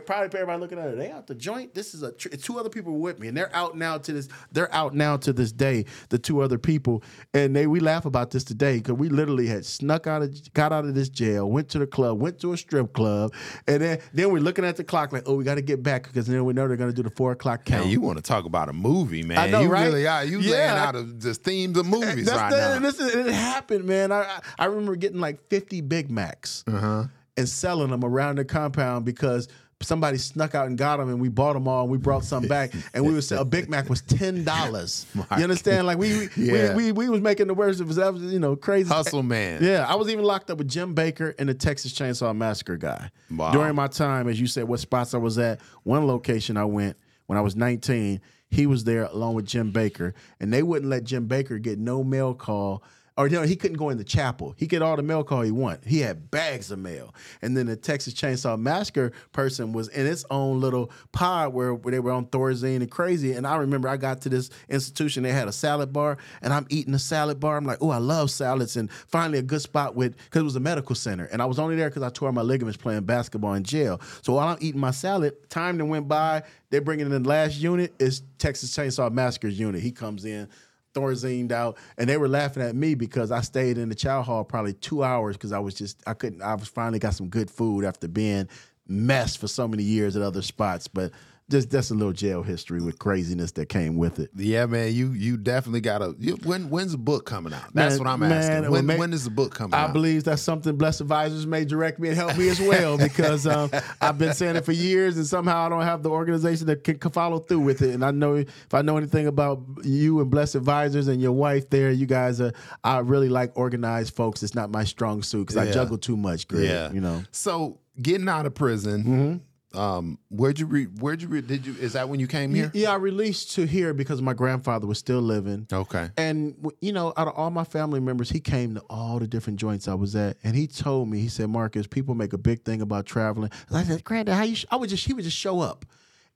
Probably everybody looking at it. They out the joint. This is a tr- two other people with me, and they're out now to this. They're out now to this day. The two other people, and they we laugh about this today because we literally had snuck out of got out of this jail, went to the club, went to a strip club, and then then we're looking at the clock like, oh, we got to get back because then we know they're gonna do the four o'clock count. Man, you want to talk about a movie, man? I know, you right? really are. You Yeah. laying out of just themes of movies right the, now. This is, it happened, man. I, I I remember getting like 50 Big Macs Uh-huh. and selling them around the compound because somebody snuck out and got them and we bought them all and we brought some back and we was a Big Mac was ten dollars. [LAUGHS] You understand? Like we Yeah. we, we we was making the worst of it. That was you know crazy. Hustle man. Yeah, I was even locked up with Jim Bakker and the Texas Chainsaw Massacre guy. Wow. During my time, as you said, what spots I was at, one location I went when I was 19, he was there along with Jim Bakker, and they wouldn't let Jim Baker get no mail call. Or you know, he couldn't go in the chapel. He get all the mail call he want. He had bags of mail. And then the Texas Chainsaw Massacre person was in its own little pod where, where they were on Thorazine and crazy. And I remember I got to this institution, they had a salad bar, and I'm eating a salad bar. I'm like, oh, I love salads. And finally a good spot with because it was a medical center. And I was only there because I tore my ligaments playing basketball in jail. So while I'm eating my salad, time that went by, they're bringing in the last unit is Texas Chainsaw Massacre's unit. He comes in. Thorazined out, and they were laughing at me because I stayed in the chow hall probably two hours because I was just I couldn't I was finally got some good food after being messed for so many years at other spots. But just that's a little jail history with craziness that came with it. Yeah, man, you you definitely gotta. You, when when's the book coming out? That's Man, what I'm man, asking. When may- when is the book coming out? I out? believe that's something Blessed Advisors may direct me and help me as well because um, [LAUGHS] I've been saying it for years and somehow I don't have the organization that can, follow through with it. And I know if I know anything about you and Blessed Advisors and your wife there, you guys are. I really like organized folks. It's not my strong suit because I juggle too much, Greg. You know. So getting out of prison, Mm-hmm. Um, where'd you read? Where'd you read? Did you? Is that when you came here? Yeah, I released to here because my grandfather was still living. Okay. And you know, out of all my family members, he came to all the different joints I was at, and he told me, he said, "Marcus, people make a big thing about traveling." And I said, "Granddad, how you?" Sh-? I would just, he would just show up,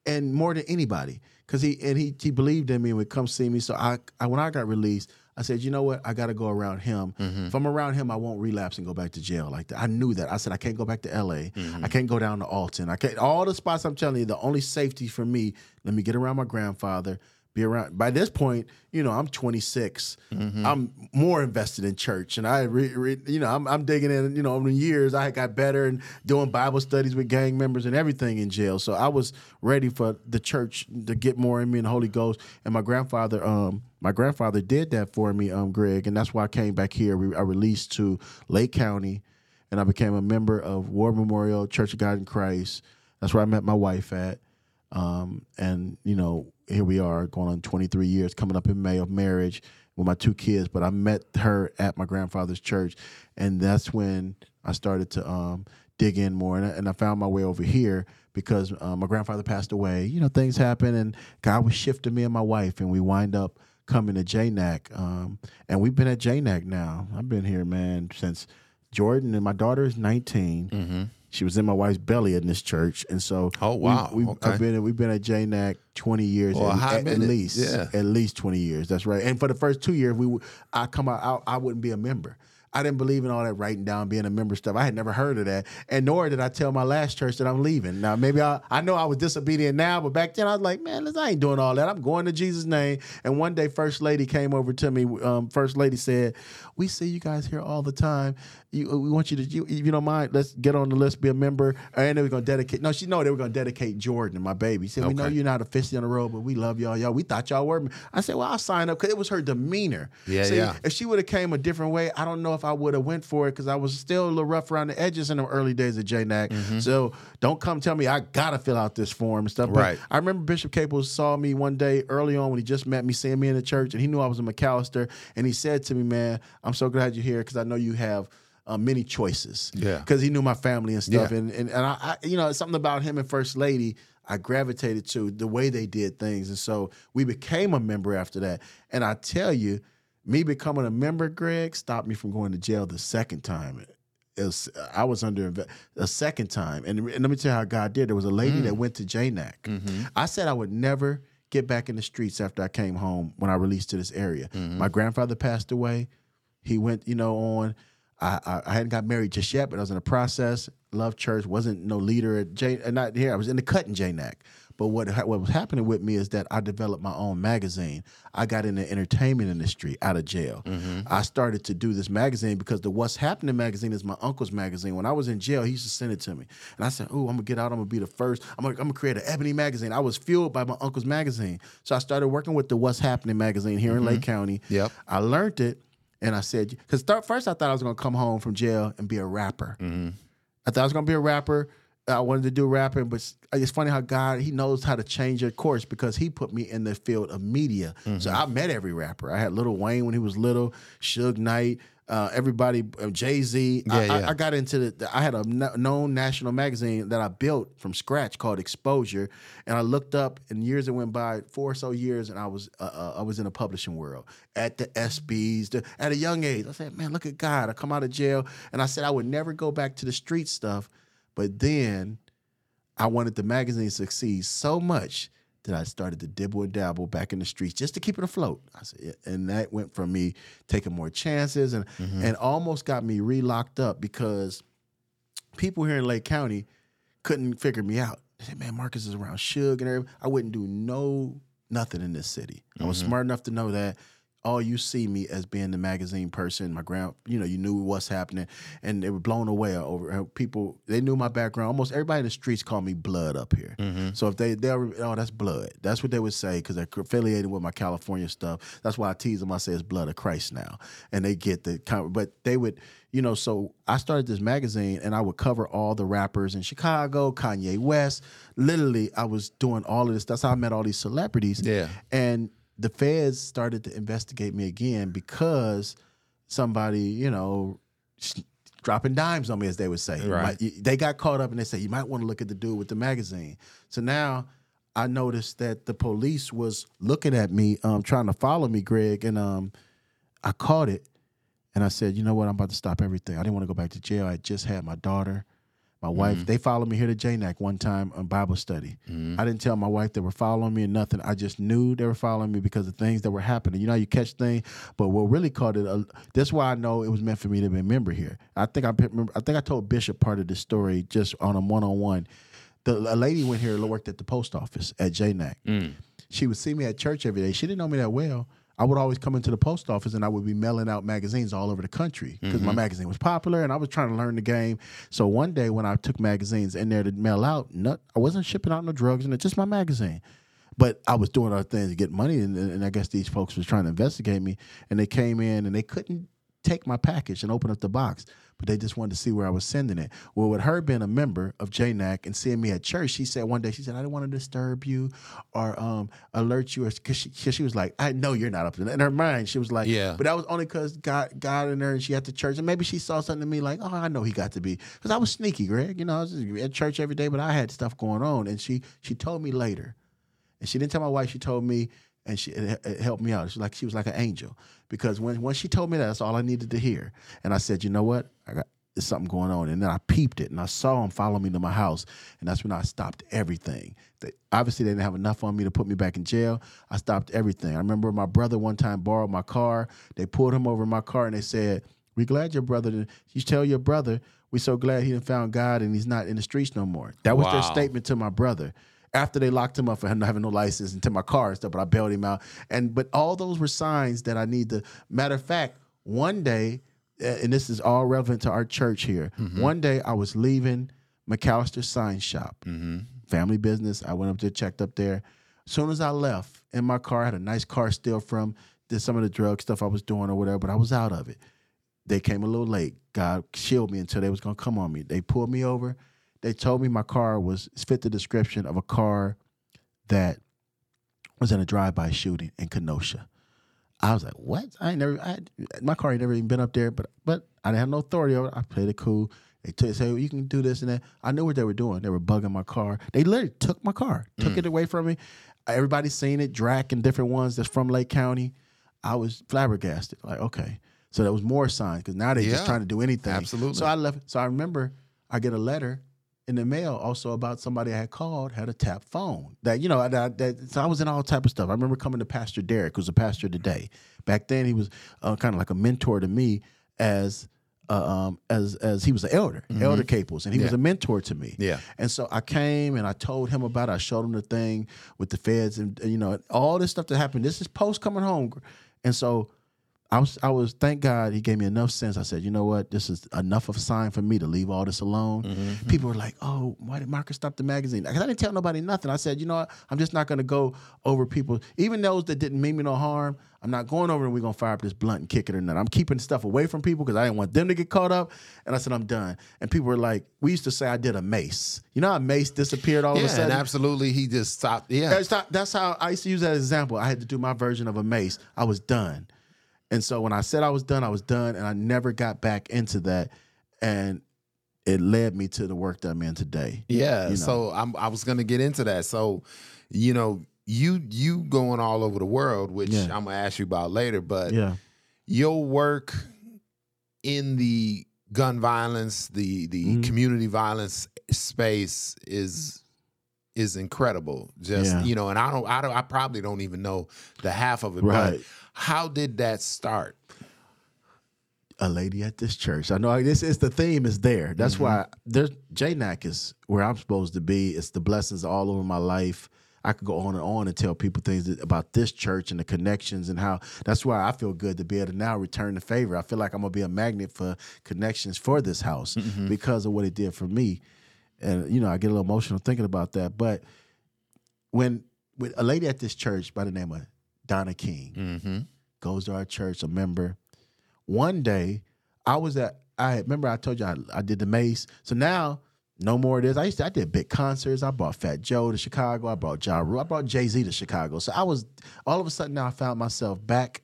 and more than anybody, because he and he he believed in me and would come see me. So I, I when I got released, I said, "You know what? I got to go around him. Mm-hmm. If I'm around him, I won't relapse and go back to jail like that." I knew that. I said, "I can't go back to L.A. I mm-hmm. can't go down to Alton. I can't. All the spots I'm telling you, the only safety for me. Let me get around my grandfather." be around. By this point, you know, I'm 26. Mm-hmm. I'm more invested in church, and I, re, re, you know, I'm, I'm digging in. You know, over the years, I got better and doing Bible studies with gang members and everything in jail. So I was ready for the church to get more in me and the Holy Ghost. And my grandfather, um, my grandfather did that for me, um, Greg, and that's why I came back here. We, I released to Lake County, and I became a member of War Memorial Church of God in Christ. That's where I met my wife at. Um, and you know, here we are going on 23 years, coming up in May of marriage with my two kids. But I met her at my grandfather's church, and that's when I started to um, dig in more, and I, and I found my way over here because uh, my grandfather passed away. You know, things happen, and God was shifting me and my wife, and we wind up coming to JNAC, um, and we've been at JNAC now. I've been here, man, since Jordan and my daughter is 19. She was in my wife's belly in this church, and so Oh, wow. we, Okay. have been we've been at JNAC twenty years Well, at, at least. Yeah. at least twenty years. That's right. And for the first two years, we I come out, I, I wouldn't be a member. I didn't believe in all that writing down, being a member stuff. I had never heard of that, and nor did I tell my last church that I'm leaving. Now, maybe I, I know I was disobedient now, but back then I was like, man, I ain't doing all that. I'm going to Jesus' name. And one day, First Lady came over to me. Um, First Lady said, "We see you guys here all the time. You, we want you to, you, if you don't mind, let's get on the list, be a member." And they were going to dedicate. No, she know they were going to dedicate Jordan, my baby. She said, "We know you're not officially on the road, but we love y'all. Y'all, we thought y'all were." I said, "Well, I'll sign up because it was her demeanor." Yeah, See, yeah. if she would have came a different way, I don't know if I would have went for it because I was still a little rough around the edges in the early days of JNAC. Mm-hmm. So don't come tell me I gotta fill out this form and stuff. But Right. I remember Bishop Caples saw me one day early on when he just met me, seeing me in the church, and he knew I was a McAllister, and he said to me, "Man, I'm so glad you're here because I know you have." Uh, many choices, Yeah. because he knew my family and stuff, Yeah. and and, and I, I, you know, something about him and First Lady, I gravitated to the way they did things, and so we became a member after that. And I tell you, me becoming a member, Greg, stopped me from going to jail the second time. It was, I was under a second time, and, and let me tell you how God did. There was a lady that mm. went to JNAC. Mm-hmm. I said I would never get back in the streets after I came home when I released to this area. Mm-hmm. My grandfather passed away. He went, you know, on. I, I, I hadn't got married just yet, but I was in the process. Loved church, wasn't no leader at J, uh, not here. I was in the cut in JNAC. But what what was happening with me is that I developed my own magazine. I got in the entertainment industry out of jail. I started to do this magazine because the What's Happening magazine is my uncle's magazine. When I was in jail, he used to send it to me, and I said, "Oh, I'm gonna get out. I'm gonna be the first. I'm gonna, I'm gonna create an ebony magazine." I was fueled by my uncle's magazine, so I started working with the What's Happening magazine here in Lake County. Yep. I learned it, and I said, because first I thought I was gonna come home from jail and be a rapper. Mm-hmm. I thought I was gonna be a rapper. I wanted to do rapping, but it's funny how God He knows how to change your course because He put me in the field of media. So mm-hmm. I met every rapper. I had Lil Wayne when he was little, Suge Knight, uh, everybody, uh, Jay Z. I, Yeah, I- yeah. I got into the. I had a kno- known national magazine that I built from scratch called Exposure, and I looked up. And years that went by, four or so years, and I was uh, uh, I was in the publishing world at the SBs the, at a young age. I said, man, look at God. I come out of jail, and I said I would never go back to the street stuff. But then I wanted the magazine to succeed so much that I started to dibble and dabble back in the streets just to keep it afloat. I said, and that went from me taking more chances and mm-hmm. and almost got me re-locked up because people here in Lake County couldn't figure me out. They said, man, Marcus is around Suge and everything. I wouldn't do no nothing in this city. I was mm-hmm. smart enough to know that all you see me as being the magazine person. My grand, you know, you knew what's happening, and they were blown away over people. They knew my background. Almost everybody in the streets called me Blood up here. Mm-hmm. So if they they were, oh that's Blood, that's what they would say because they're affiliated with my California stuff. That's why I tease them. I say it's Blood of Christ now, and they get the but they would. You know, so I started this magazine and I would cover all the rappers in Chicago, Kanye West. Literally, I was doing all of this. That's how I met all these celebrities. Yeah. And the feds started to investigate me again because somebody, you know, s- dropping dimes on me, as they would say. Right. might- they got caught up and they said, you might want to look at the dude with the magazine. So now I noticed that the police was looking at me, um, trying to follow me, Greg, and um, I caught it. And I said, you know what? I'm about to stop everything. I didn't want to go back to jail. I just had my daughter, my wife. Mm-hmm. They followed me here to JNAC one time on Bible study. Mm-hmm. I didn't tell my wife they were following me or nothing. I just knew they were following me because of things that were happening. You know, how you catch things, but what really caught it. Uh, that's why I know it was meant for me to be a member here. I think I remember. I think I told Bishop part of the story just on a one on one. The a lady went here and worked at the post office at JNAC. Mm. She would see me at church every day. She didn't know me that well. I would always come into the post office and I would be mailing out magazines all over the country because my mm-hmm. magazine was popular and I was trying to learn the game. So one day when I took magazines in there to mail out, not, I wasn't shipping out no drugs and it's just my magazine. But I was doing other things to get money, and, and I guess these folks was trying to investigate me, and they came in and they couldn't take my package and open up the box, but they just wanted to see where I was sending it. Well, with her being a member of JNAC and seeing me at church, she said one day, she said, I didn't want to disturb you or um, alert you, because she, 'cause she was like, I know you're not up to that. In her mind, she was like, Yeah. But that was only because God, God in her, and she at the church, and maybe she saw something in me like, oh, I know he got to be, because I was sneaky, Greg. You know, I was just at church every day, but I had stuff going on, and she she told me later. And she didn't tell my wife. She told me, and she it, it helped me out. She like she was like an angel because when when she told me that, that's all I needed to hear. And I said, you know what, I got there's something going on. And then I peeped it, and I saw him follow me to my house, and that's when I stopped everything. They, obviously, they didn't have enough on me to put me back in jail. I stopped everything. I remember my brother one time borrowed my car. They pulled him over in my car, and they said, "We glad your brother. did- You tell your brother." we're so glad he found God and he's not in the streets no more. That was their statement to my brother after they locked him up for him not having no license and to my car and stuff, but I bailed him out. And but all those were signs that I need to. Matter of fact, one day, and this is all relevant to our church here. Mm-hmm. One day I was leaving McAllister Sign Shop, mm-hmm. family business. I went up there, checked up there. As soon as I left in my car, I had a nice car still from the, some of the drug stuff I was doing or whatever, but I was out of it. They came a little late. God shielded me until they was gonna come on me. They pulled me over. They told me my car was fit the description of a car that was in a drive-by shooting in Kenosha. I was like, "What? I ain't never. I, my car ain't never even been up there, but but I didn't have no authority over. it. I played it cool. They took say well, you can do this and that. I knew what they were doing. They were bugging my car. They literally took my car, took mm. it away from me. Everybody's seen it. Drac and different ones that's from Lake County. I was flabbergasted. Like, okay, so there was more signs because now they Yeah, just trying to do anything. absolutely. So I left. So I remember I get a letter in the mail also about somebody I had called had a tap phone that you know that, that so I was in all type of stuff. I remember coming to Pastor Derek, who's a pastor today. Back then, he was uh, kind of like a mentor to me as uh, um, as as he was an elder, Elder Caples, and he was Mm-hmm. A mentor to me. Yeah. And so I came and I told him about it. I showed him the thing with the feds and, and, you know all this stuff that happened. This is post coming home, and so I was I was thank God he gave me enough sense. I said, you know what, this is enough of a sign for me to leave all this alone. Mm-hmm. People were like, oh, why did Marcus stop the magazine? Because I didn't tell nobody nothing. I said, you know what, I'm just not going to go over people, even those that didn't mean me no harm. I'm not going over and we're gonna fire up this blunt and kick it or nothing. I'm keeping stuff away from people because I didn't want them to get caught up. And I said, I'm done. And people were like, we used to say I did a Mase. You know how Mase disappeared all of a sudden? and absolutely, he just stopped. Yeah, That's, how I used to use that example. I had to do my version of a Mase. I was done. And so when I said I was done, I was done. And I never got back into that. And it led me to the work that I'm in today. Yeah. You know. So I'm, I was going to get into that. So, you know, you you going all over the world, which Yeah. I'm gonna ask you about later. But Yeah. your work in the gun violence, the the Mhm. community violence space is is incredible. Just Yeah. you know, and I don't, I don't, I probably don't even know the half of it. But Right. How did that start? A lady at this church. I know this is the theme is there. That's mm-hmm. why there's JNAC is where I'm supposed to be. It's the blessings all over my life. I could go on and on and tell people things about this church and the connections and how that's why I feel good to be able to now return the favor. I feel like I'm gonna be a magnet for connections for this house mm-hmm. because of what it did for me. And you know, I get a little emotional thinking about that. But when with a lady at this church by the name of Donna King Mm-hmm. goes to our church, a member. One day, I was at. I remember I told you I, I did the Mase. So now, no more of this. I used to. I did big concerts. I brought Fat Joe to Chicago. I brought Ja Rule. I brought Jay Z to Chicago. So I was all of a sudden now I found myself back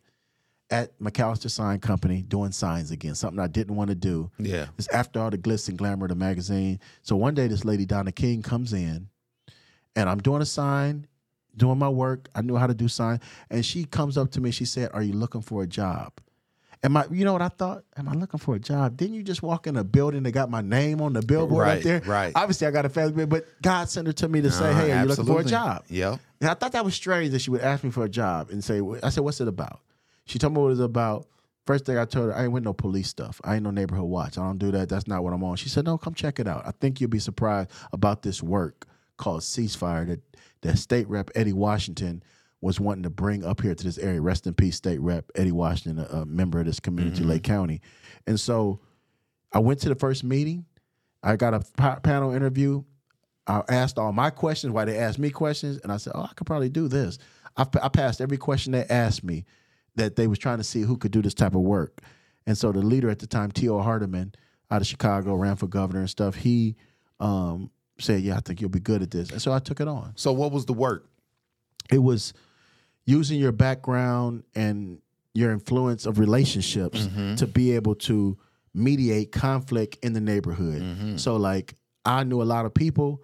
at McAllister Sign Company doing signs again. Something I didn't want to do. Yeah. It's after all the glitz and glamour of the magazine. So one day, this lady Donna King comes in, and I'm doing a sign, doing my work. I knew how to do sign, and she comes up to me. She said, "Are you looking for a job?" Am I? You know what I thought? Am I looking for a job? Didn't you just walk in a building that got my name on the billboard Right, up there? right. Obviously, I got a fast bit, but God sent her to me to say, Uh, "Hey, are you looking for a job?" Yep. And I thought that was strange that she would ask me for a job and say, I said, what's it about? She told me what it was about. First thing I told her, I ain't with no police stuff. I ain't no neighborhood watch. I don't do that. That's not what I'm on. She said, no, come check it out. I think you'll be surprised about this work called Ceasefire that, that State Rep Eddie Washington was wanting to bring up here to this area. Rest in peace, State Rep Eddie Washington, a, a member of this community, Lake County. And so I went to the first meeting. I got a panel interview. I asked all my questions while they asked me questions, and I said, "Oh, I could probably do this." I, I passed every question they asked me that they was trying to see who could do this type of work. And so the leader at the time, Tio Hardiman, out of Chicago, ran for governor and stuff. He um, said, "Yeah, I think you'll be good at this," and so I took it on. So what was the work? It was using your background and your influence of relationships mm-hmm. to be able to mediate conflict in the neighborhood. Mm-hmm. So like I knew a lot of people.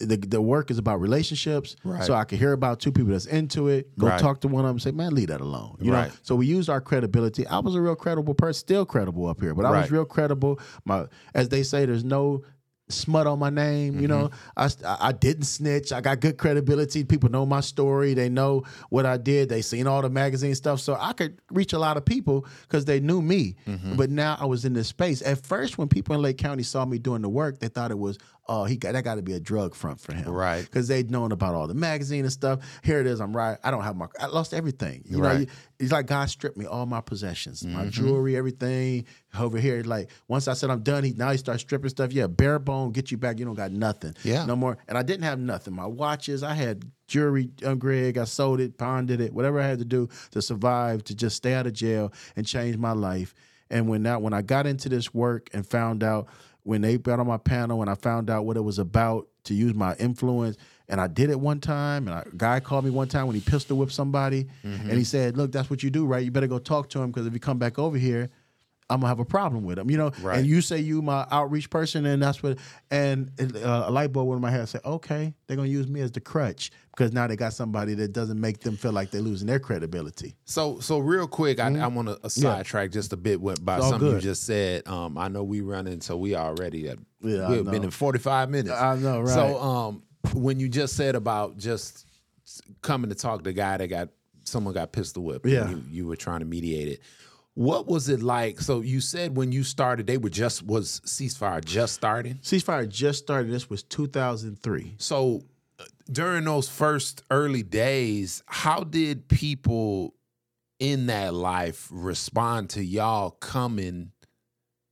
The, the work is about relationships, Right. so I could hear about two people that's into it. Go Right. talk to one of them, and say, "Man, leave that alone." You Right. know. So we used our credibility. I was a real credible person, still credible up here, but I was real credible. My, as they say, there's no smut on my name. You know, mm-hmm. I, I didn't snitch. I got good credibility. People know my story. They know what I did. They seen all the magazine stuff, so I could reach a lot of people because they knew me. Mm-hmm. But now I was in this space. At first, when people in Lake County saw me doing the work, they thought it was, oh, he got that got to be a drug front for him, Right. Because they'd known about all the magazine and stuff. Here it is. I'm right. I don't have my. I lost everything. You know, Right. you- it's like God stripped me all my possessions, my jewelry, everything over here. Like once I said I'm done, he now he starts stripping stuff. Yeah, bare bone, get you back. You don't got nothing. Yeah. no more. And I didn't have nothing. My watches, I had jewelry, um, Greg. I sold it, pawned it, whatever I had to do to survive, to just stay out of jail and change my life. And when that, when I got into this work and found out when they got on my panel and I found out what it was about to use my influence. And I did it one time, and a guy called me one time when he pistol whipped somebody, and he mm-hmm. said, "Look, that's what you do, right? You better go talk to him because if you come back over here, I'm gonna have a problem with him, you know." Right. And you say you my outreach person, and that's what. And uh, a light bulb went in my head. I said, "Okay, they're gonna use me as the crutch because now they got somebody that doesn't make them feel like they're losing their credibility." So so real quick, I, I want to sidetrack just a bit with, by Mm-hmm. something you just said. Um, I know we running, so we already at Yeah, we've been in forty five minutes. I know, right? So um, when you just said about just coming to talk to the guy that got someone got pistol whipped, and Yeah. you, you were trying to mediate it. What was it like? So you said when you started, they were just was ceasefire just starting. Ceasefire just started. This was 2003. So uh, during those first early days, how did people in that life respond to y'all coming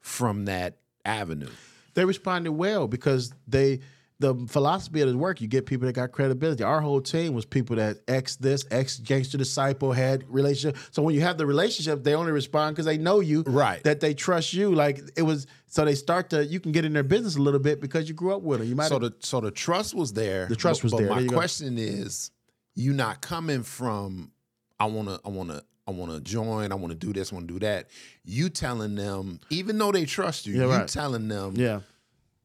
from that avenue? they responded well because they the philosophy of the work you get people that got credibility our whole team was people that ex this ex gangster disciple had relationship so when you have the relationship they only respond because they know you Right. that they trust you like it was so they start to you can get in their business a little bit because you grew up with them you might So the so the trust was there. The trust was but there. My There you go. question is, you not coming from I wanna I wanna I wanna join, I wanna do this, I wanna do that. You telling them, even though they trust you, Yeah, you right. telling them yeah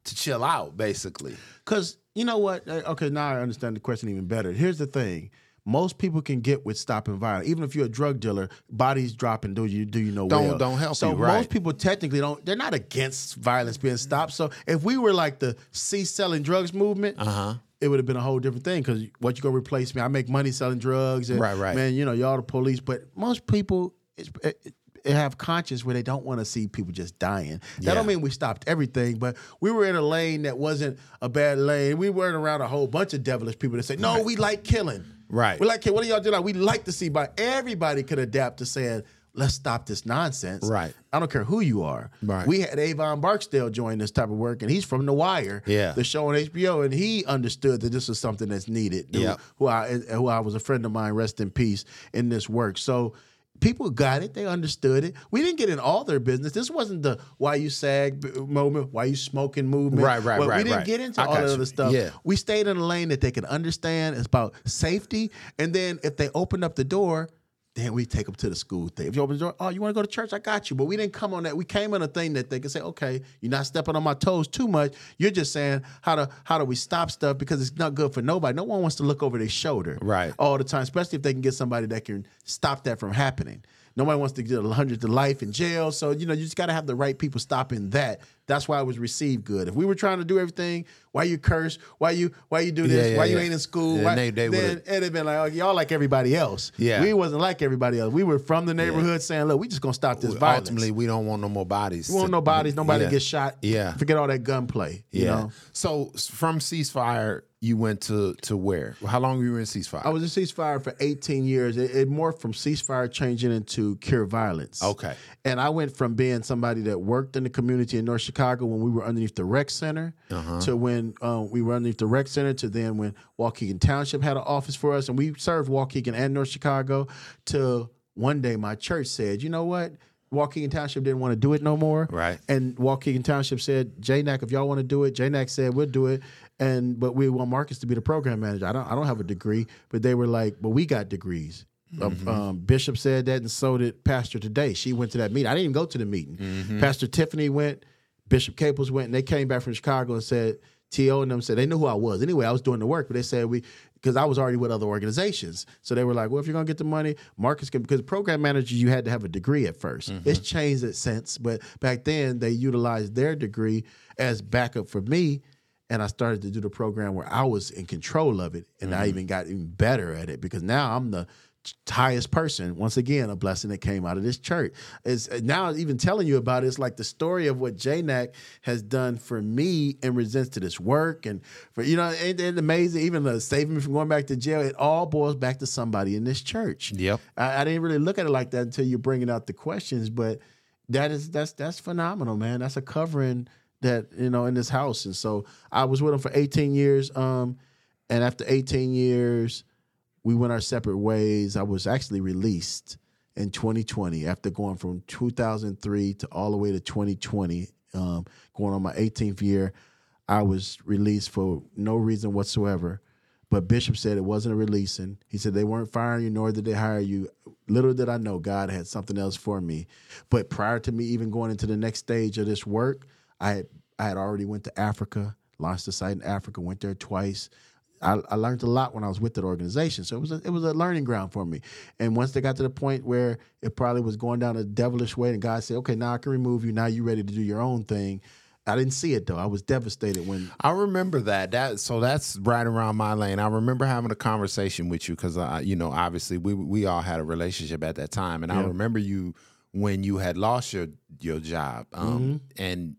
to chill out, basically. Because you know what? Okay, now I understand the question even better. Here's the thing. Most people can get with stopping violence. Even if you're a drug dealer, bodies dropping do you do you know Don't- well. don't help so you, right. most people technically don't they're not against violence being stopped. So if we were like the cease selling drugs movement, Uh-huh. it would have been a whole different thing. Because what you gonna replace me? I make money selling drugs, and Right, right. man, you know, y'all the police. But most people, it's, it, have conscience where they don't want to see people just dying. That Yeah. don't mean we stopped everything, but we were in a lane that wasn't a bad lane. We weren't around a whole bunch of devilish people that say, "No, we like killing." Right. We like killing. What do y'all do? Like we like to see, but everybody could adapt to saying. Let's stop this nonsense. Right. I don't care who you are. Right. We had Avon Barksdale join this type of work, and he's from The Wire, Yeah. the show on HBO, and he understood that this was something that's needed. Yeah. Who I who I was a friend of mine, rest in peace, in this work. So people got it, they understood it. We didn't get in all their business. This wasn't the why you sag moment, why you smoking movement. Right, right, Well, right, We didn't right. get into I all that other stuff. Yeah. We stayed in a lane that they could understand. It's about safety, and then if they opened up the door. Then we take them to the school thing. If you open the door, oh, you want to go to church? I got you. But we didn't come on that. We came on a thing that they could say, okay, you're not stepping on my toes too much. You're just saying how to how do we stop stuff because it's not good for nobody. No one wants to look over their shoulder Right. all the time, especially if they can get somebody that can stop that from happening. Nobody wants to get a hundred to life in jail. So, you know, you just got to have the right people stopping that. That's why it was received good. If we were trying to do everything, why you curse? Why you why you do this? Yeah, yeah, why you yeah. ain't in school? Why, they- they then it'd have been like, oh, y'all like everybody else. Yeah. We wasn't like everybody else. We were from the neighborhood saying, look, we just gonna stop this violence. Ultimately, we don't want no more bodies. we want to- no bodies, nobody Yeah. gets shot. Yeah. Forget all that gunplay. You Yeah. know? So from ceasefire, you went to to where? How long were you in ceasefire? I was in ceasefire for 18 years. It, it morphed from ceasefire changing into cure violence. Okay. And I went from being somebody that worked in the community in North Chicago when we were underneath the rec center Uh-huh. to when um, we were underneath the rec center to then when Waukegan Township had an office for us and we served Waukegan and North Chicago to one day my church said, you know what? Waukegan Township didn't want to do it no more. Right. And Waukegan Township said, JNAC, if y'all want to do it, JNAC said, we'll do it. And but we want Marcus to be the program manager. I don't I don't have a degree, but they were like, but we got degrees. Mm-hmm. Um, Bishop said that, and so did Pastor today. She went to that meeting. I didn't even go to the meeting. Mm-hmm. Pastor Tiffany went, Bishop Caples went, and they came back from Chicago and said, Tio and them said they knew who I was. Anyway, I was doing the work, but they said we because I was already with other organizations. So they were like, well, if you're gonna get the money, Marcus can because program manager, you had to have a degree at 1st Mm-hmm. It's changed it since, but back then they utilized their degree as backup for me. And I started to do the program where I was in control of it, and Mm-hmm. I even got even better at it because now I'm the highest person. Once again, a blessing that came out of this church. Is now even telling you about it, it's like the story of what JNAC has done for me in resents to this work and for you know, ain't it amazing? Even the saving me from going back to jail, it all boils back to somebody in this church. Yep. I, I didn't really look at it like that until you're bringing out the questions, but that is that's that's phenomenal, man. That's a covering that you know in this house, and so I was with him for 18 years. Um, and after 18 years, we went our separate ways. I was actually released in 2020 after going from 2003 to all the way to 2020, um, going on my 18th year. I was released for no reason whatsoever. But Bishop said it wasn't a releasing. He said they weren't firing you, nor did they hire you. Little did I know God had something else for me. But prior to me even going into the next stage of this work, I had I had already went to Africa, launched a site in Africa, went there twice. I, I learned a lot when I was with that organization, so it was a, it was a learning ground for me. And once they got to the point where it probably was going down a devilish way, and God said, "Okay, now I can remove you. Now you're ready to do your own thing." I didn't see it though. I was devastated when I remember that. That so that's right around my lane. I remember having a conversation with you because I, you know, obviously we we all had a relationship at that time, and I remember you when you had lost your your job, um, and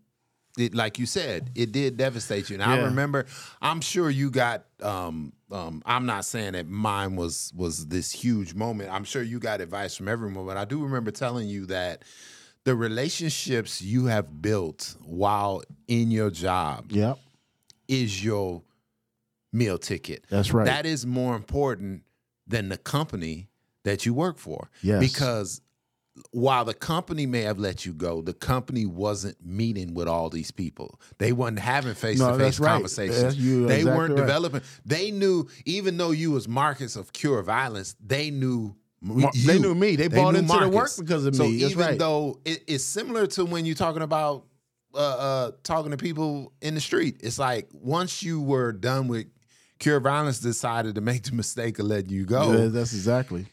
it, like you said, it did devastate you. And I remember, I'm sure you got. Um, um, I'm not saying that mine was was this huge moment. I'm sure you got advice from everyone, but I do remember telling you that the relationships you have built while in your job Yep. is your meal ticket. That's right. That is more important than the company that you work for. Yes. Because while the company may have let you go, the company wasn't meeting with all these people. They weren't having face to face conversations. You they exactly weren't right. developing. They knew, even though you was Marcus of Cure Violence, they knew. You. they knew me. They bought knew into the work because of so me. That's even right. though it, it's similar to when you're talking about uh, uh, talking to people in the street, it's like once you were done with Cure Violence, decided to make the [LAUGHS] mistake of letting you go Yeah, that's exactly.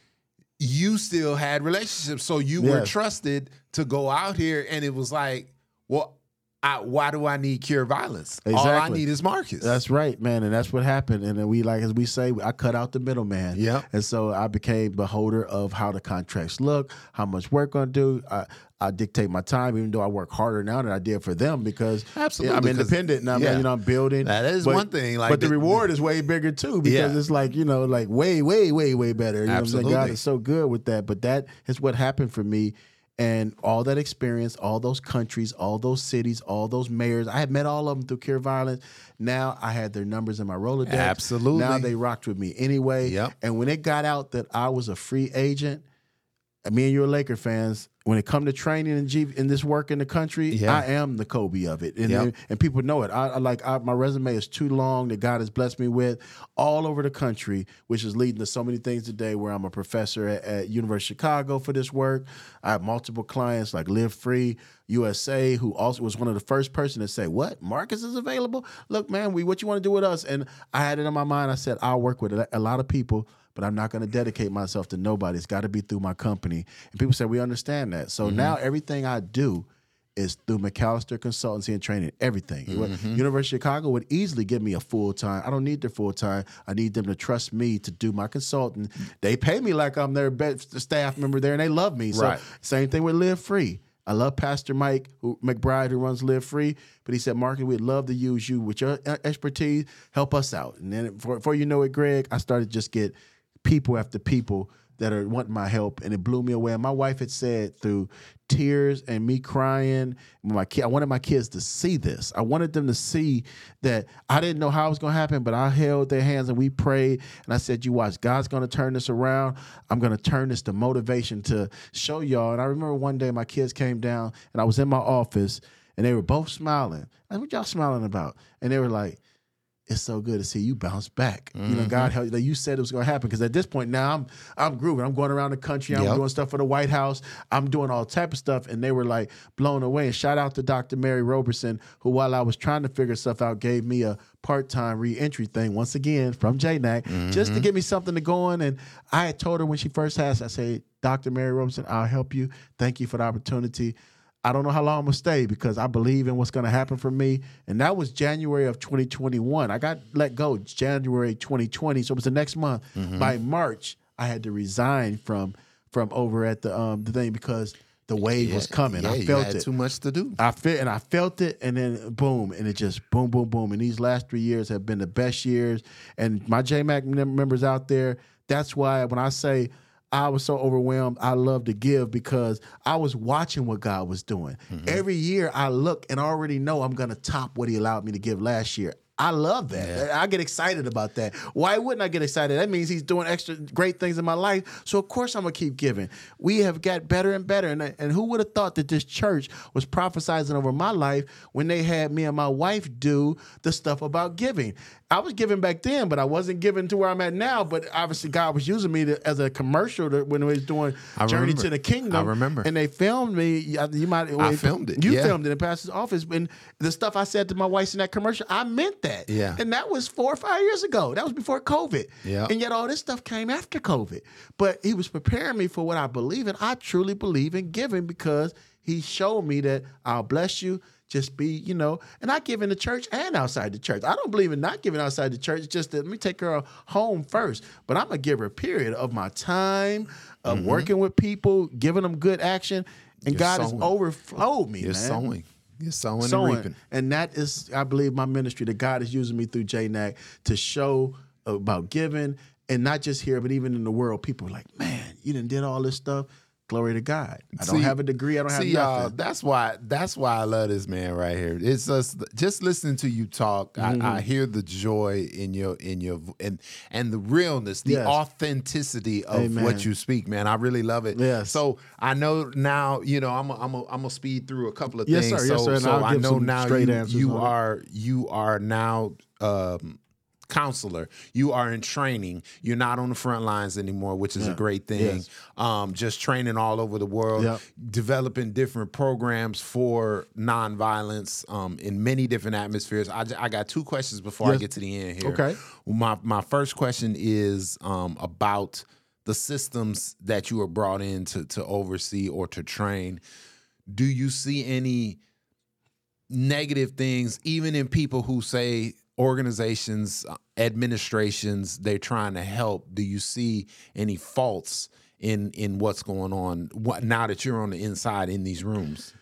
You still had relationships. So you were trusted to go out here and it was like, well, I, why do I need cure violence? All I need is Marcus. That's right, man, and that's what happened. And then we, like as we say, I cut out the middleman. Yeah, And so I became beholder of how the contracts look, how much work gonna do. I, I dictate my time, even though I work harder now than I did for them because Absolutely, I'm independent now. yeah. you know, I'm building. That is But- one thing, like but the, the- reward is way bigger too because Yeah. it's like you know, like way, way, way, way better. You know what I'm saying? God is so good with that. But that is what happened for me. And all that experience, all those countries, all those cities, all those mayors, I had met all of them through Cure Violence. Now I had their numbers in my Rolodex. Absolutely. Now they rocked with me anyway. Yep. And when it got out that I was a free agent, me and you are Laker fans. When it come to training and G in this work in the country, Yeah. I am the Kobe of it, and Yep. and people know it. I, I like I, my resume is too long that God has blessed me with all over the country, which is leading to so many things today. Where I'm a professor at, at University of Chicago for this work. I have multiple clients like Live Free USA, who also was one of the first person to say, "What Marcus is available? Look, man, we what you want to do with us?" And I had it in my mind. I said, "I'll work with a a lot of people." But I'm not going to dedicate myself to nobody. It's got to be through my company. And people say, we understand that. So mm-hmm. now everything I do is through McAllister Consultancy and Training. Everything. Mm-hmm. University of Chicago would easily give me a full time. I don't need their full time. I need them to trust me to do my consulting. They pay me like I'm their best staff member there, and they love me. So same thing with Live Free. I love Pastor Mike who, McBride who runs Live Free, but he said, "Mark, we'd love to use you with your expertise. Help us out." And then before, before you know it, Greg, I started just get people after people that are wanting my help, and it blew me away. And my wife had said through tears and me crying, my kid, I wanted my kids to see this. I wanted them to see that I didn't know how it was going to happen, but I held their hands and we prayed. And I said, "You watch, God's going to turn this around. I'm going to turn this to motivation to show y'all." And I remember one day my kids came down, and I was in my office, and they were both smiling. Like, what y'all smiling about? And they were like it's so good to see you bounce back. You know, Mm-hmm. God help you. like you said it was going to happen because at this point now I'm I'm grooving. I'm going around the country. I'm Yep. doing stuff for the White House. I'm doing all type of stuff, and they were like blown away. And shout out to Dr. Mary Roberson, who while I was trying to figure stuff out, gave me a part time reentry thing once again from JNAC just Mm-hmm. to give me something to go on. And I had told her when she first asked, I said, Dr. Mary Roberson, I'll help you. Thank you for the opportunity. I don't know how long I'm gonna stay because I believe in what's gonna happen for me. And that was January of 2021. I got let go January 2020, so it was the next month. Mm-hmm. By March, I had to resign from from over at the um the thing because the wave was coming. Yeah, I you felt had it. too much to do. I felt and I felt it, and then boom, and it just boom, boom, boom. And these last three years have been the best years. And my JNAC mem- members out there, that's why when I say I was so overwhelmed, I love to give because I was watching what God was doing. Mm-hmm. Every year I look and already know I'm gonna top what He allowed me to give last year. I love that. I get excited about that. Why wouldn't I get excited? That means he's doing extra great things in my life. So of course I'm gonna keep giving. We have got better and better. And, and who would have thought that this church was prophesizing over my life when they had me and my wife do the stuff about giving? I was giving back then, but I wasn't giving to where I'm at now. But obviously God was using me to, as a commercial to, when we was doing I Journey remember. to the Kingdom. I remember. And they filmed me. You might. I filmed it, You yeah. filmed it in Pastor's office. And the stuff I said to my wife in that commercial, I meant that. Yeah. And that was four or five years ago. That was before COVID. Yeah. And yet all this stuff came after COVID. But he was preparing me for what I believe in. I truly believe in giving because he showed me that I'll bless you. Just be, you know, and I give in the church and outside the church. I don't believe in not giving outside the church. Just that let me take her home first. But I'm going to give her a period, of my time, of mm-hmm. working with people, giving them good action. And You're God has sowing. overflowed me. You're man sowing. You're sowing, and reaping. And that is, I believe, my ministry that God is using me through JNAC to show about giving and not just here, but even in the world. People are like, man, you done did all this stuff. Glory to God. I don't have a degree. I don't have See, y'all, nothing. that's why that's why I love this man right here. It's just just listening to you talk. Mm-hmm. I, I hear the joy in your in your and and the realness, the Yes. authenticity of Amen. what you speak, man. I really love it. Yes. So I know now. You know, I'm a, I'm a, I'm gonna speed through a couple of Yes, things. sir. Yes, sir. And so I'll I know now you, you it. are you are now. Um, counselor you are in training you're not on the front lines anymore which is a great thing Yes. um, just training all over the world, Yep. developing different programs for nonviolence um, in many different atmospheres. I got two questions before I get to the end here. Okay. My my first question is um, about the systems that you were brought in to to oversee or to train. Do you see any negative things, even in people who say organizations, uh, administrations, they're trying to help? Do you see any faults in in what's going on what, now that you're on the inside in these rooms?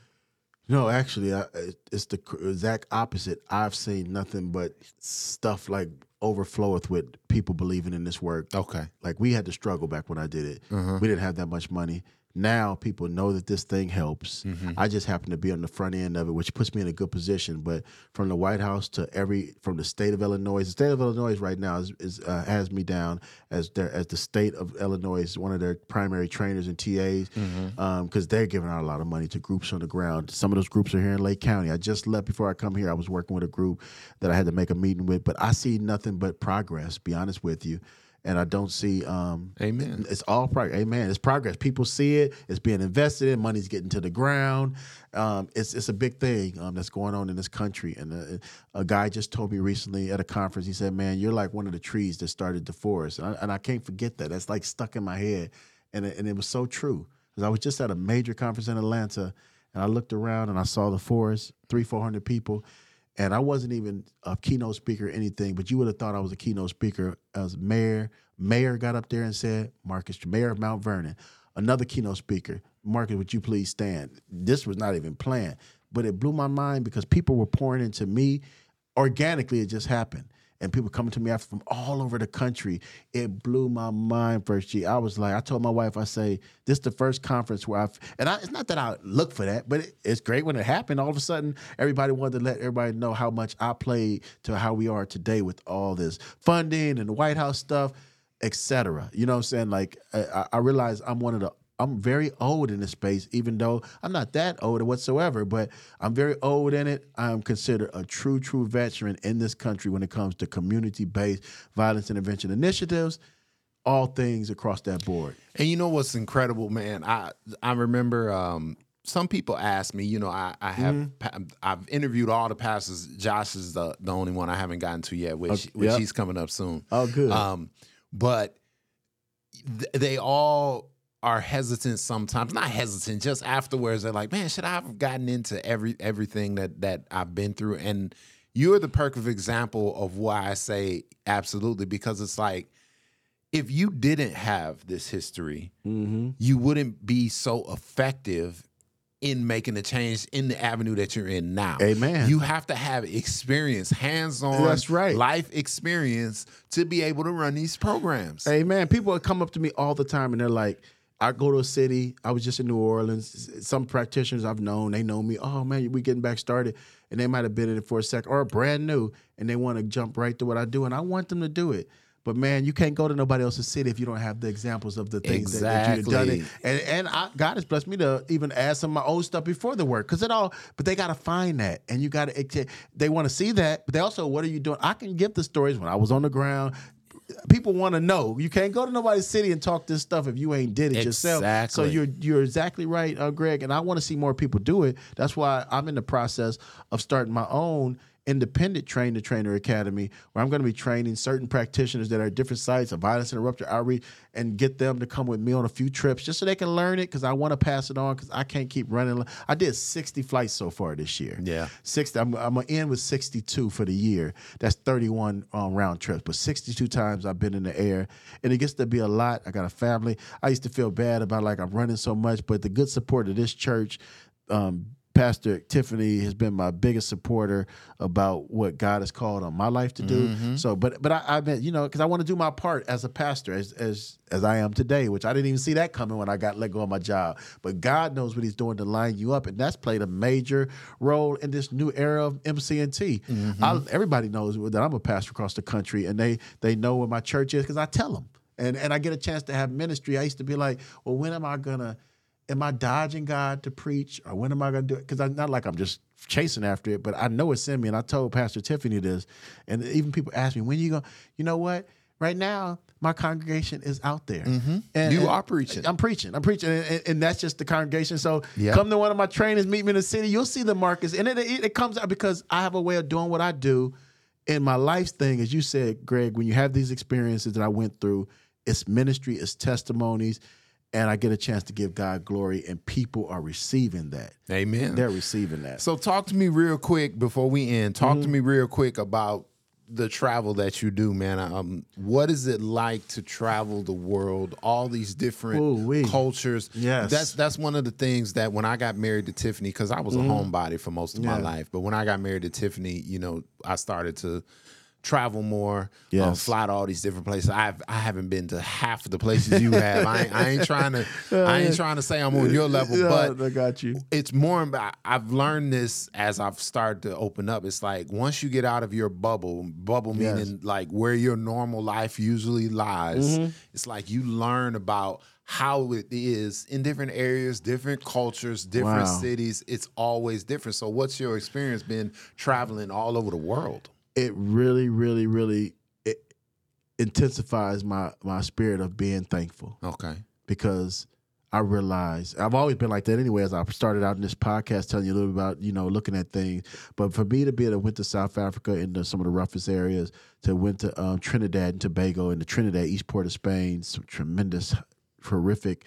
No, actually, I, it's the exact opposite. I've seen nothing but stuff like overfloweth with people believing in this work. Okay. Like we had to struggle back when I did it. We didn't have that much money. Now people know that this thing helps. Mm-hmm. I just happen to be on the front end of it, which puts me in a good position. But from the White House to every, from the state of Illinois, the state of Illinois right now is, is uh, has me down as their as the state of Illinois is one of their primary trainers and TAs because Mm-hmm. they're giving out a lot of money to groups on the ground. Some of those groups are here in Lake County. I just left before I come here. I was working with a group that I had to make a meeting with, but I see nothing but progress. Be honest with you. And I don't see um, Amen. it's all progress. Amen. It's progress. People see it. It's being invested in. Money's getting to the ground. Um, it's it's a big thing um, that's going on in this country. And uh, a guy just told me recently at a conference. He said, "Man, you're like one of the trees that started the forest." And I, and I can't forget that. That's like stuck in my head, and it, and it was so true. Because I was just at a major conference in Atlanta, and I looked around and I saw the forest, three four hundred people. And I wasn't even a keynote speaker or anything, but you would have thought I was a keynote speaker as mayor. Mayor got up there and said, Marcus, mayor of Mount Vernon, another keynote speaker, Marcus, would you please stand? This was not even planned, but it blew my mind because people were pouring into me. Organically, it just happened. And people coming to me after from all over the country. It blew my mind, First year. I was like, I told my wife, I say, this is the first conference where I've, and I, it's not that I look for that, but it, it's great when it happened. All of a sudden, everybody wanted to let everybody know how much I played to how we are today with all this funding and the White House stuff, et cetera. You know what I'm saying? Like, I, I realize I'm one of the I'm very old in this space, even though I'm not that old whatsoever, but I'm very old in it. I'm considered a true, true veteran in this country when it comes to community based violence intervention initiatives, all things across that board. And you know what's incredible, man? I I remember um, some people ask me. You know, I, I have Mm-hmm. I've interviewed all the pastors. Josh is the the only one I haven't gotten to yet, which which yep. he's coming up soon. Oh, good. Um, but th- they all are hesitant sometimes. Not hesitant, just afterwards they're like, "Man, should I have gotten into every everything that that I've been through?" And you're the perfect example of why I say absolutely because it's like if you didn't have this history, mm-hmm. you wouldn't be so effective in making a change in the avenue that you're in now. Amen. You have to have experience, hands-on That's right. life experience to be able to run these programs. Amen. people come up to me all the time and they're like, I go to a city. I was just in New Orleans. Some practitioners I've known, they know me. Oh man, we getting back started, and they might have been in it for a sec or brand new, and they want to jump right to what I do, and I want them to do it. But man, you can't go to nobody else's city if you don't have the examples of the things that, that you've done. It. And and I, God has blessed me to even add some of my old stuff before the work, because it all. But they got to find that, and you got to. They want to see that, but they also, what are you doing? I can give the stories when I was on the ground people want to know. You can't go to nobody's city and talk this stuff if you ain't did it yourself. So you're you're exactly right, uh, Greg. And I want to see more people do it. That's why I'm in the process of starting my own independent train the trainer academy where i'm going to be training certain practitioners that are at different sites of violence interrupter outreach and get them to come with me on a few trips just so they can learn it because i want to pass it on because i can't keep running. I did 60 flights so far this year. Yeah. 60 i'm, I'm gonna end with 62 for the year. That's 31 um, round trips but 62 times i've been in the air and it gets to be a lot. I got a family. I used to feel bad about like i'm running so much but the good support of this church um, Pastor Tiffany has been my biggest supporter about what God has called on my life to do. Mm-hmm. So, but but I, I mean, you know, because I want to do my part as a pastor, as as as I am today, which I didn't even see that coming when I got let go of my job. But God knows what He's doing to line you up, and that's played a major role in this new era of MCNT. Mm-hmm. I, everybody knows that I'm a pastor across the country, and they they know where my church is because I tell them, and and I get a chance to have ministry. I used to be like, well, when am I gonna am I dodging God to preach, or when am I going to do it? Because I'm not like I'm just chasing after it, but I know it's in me. And I told Pastor Tiffany this, and even people ask me, "When you go?" You know what? Right now, my congregation is out there. Mm-hmm. And, You and are preaching. I'm preaching. I'm preaching, and, and- and that's just the congregation. So Yeah. come to one of my trainings, meet me in the city. You'll see the markers, and it, it, it comes out because I have a way of doing what I do. In my life's thing, as you said, Greg, when you have these experiences that I went through, it's ministry, it's testimonies and I get a chance to give God glory, and people are receiving that. Amen. They're receiving that. So talk to me real quick before we end. Talk Mm-hmm. to me real quick about the travel that you do, man. Um, what is it like to travel the world, all these different Ooh-wee. cultures? Yes. that's that's one of the things that when I got married to Tiffany, because I was a homebody for most of my Mm-hmm. Life, but when I got married to Tiffany, you know, I started to travel more, um, fly to all these different places. I've I haven't been to half of the places you have. I, ain't, I ain't trying to I ain't trying to say I'm on your level, but I got you. it's more about I've learned this as I've started to open up. It's like once you get out of your bubble, bubble Yes. meaning like where your normal life usually lies, Mm-hmm. it's like you learn about how it is in different areas, different cultures, different Wow. cities. It's always different. So what's your experience been traveling all over the world? It really, really, really it intensifies my my spirit of being thankful. Okay. because I realize I've always been like that anyway. As I started out in this podcast, telling you a little bit about you know looking at things, but for me to be able to went to South Africa into some of the roughest areas, to went to um, Trinidad and Tobago and the Trinidad East Port of Spain, some tremendous, horrific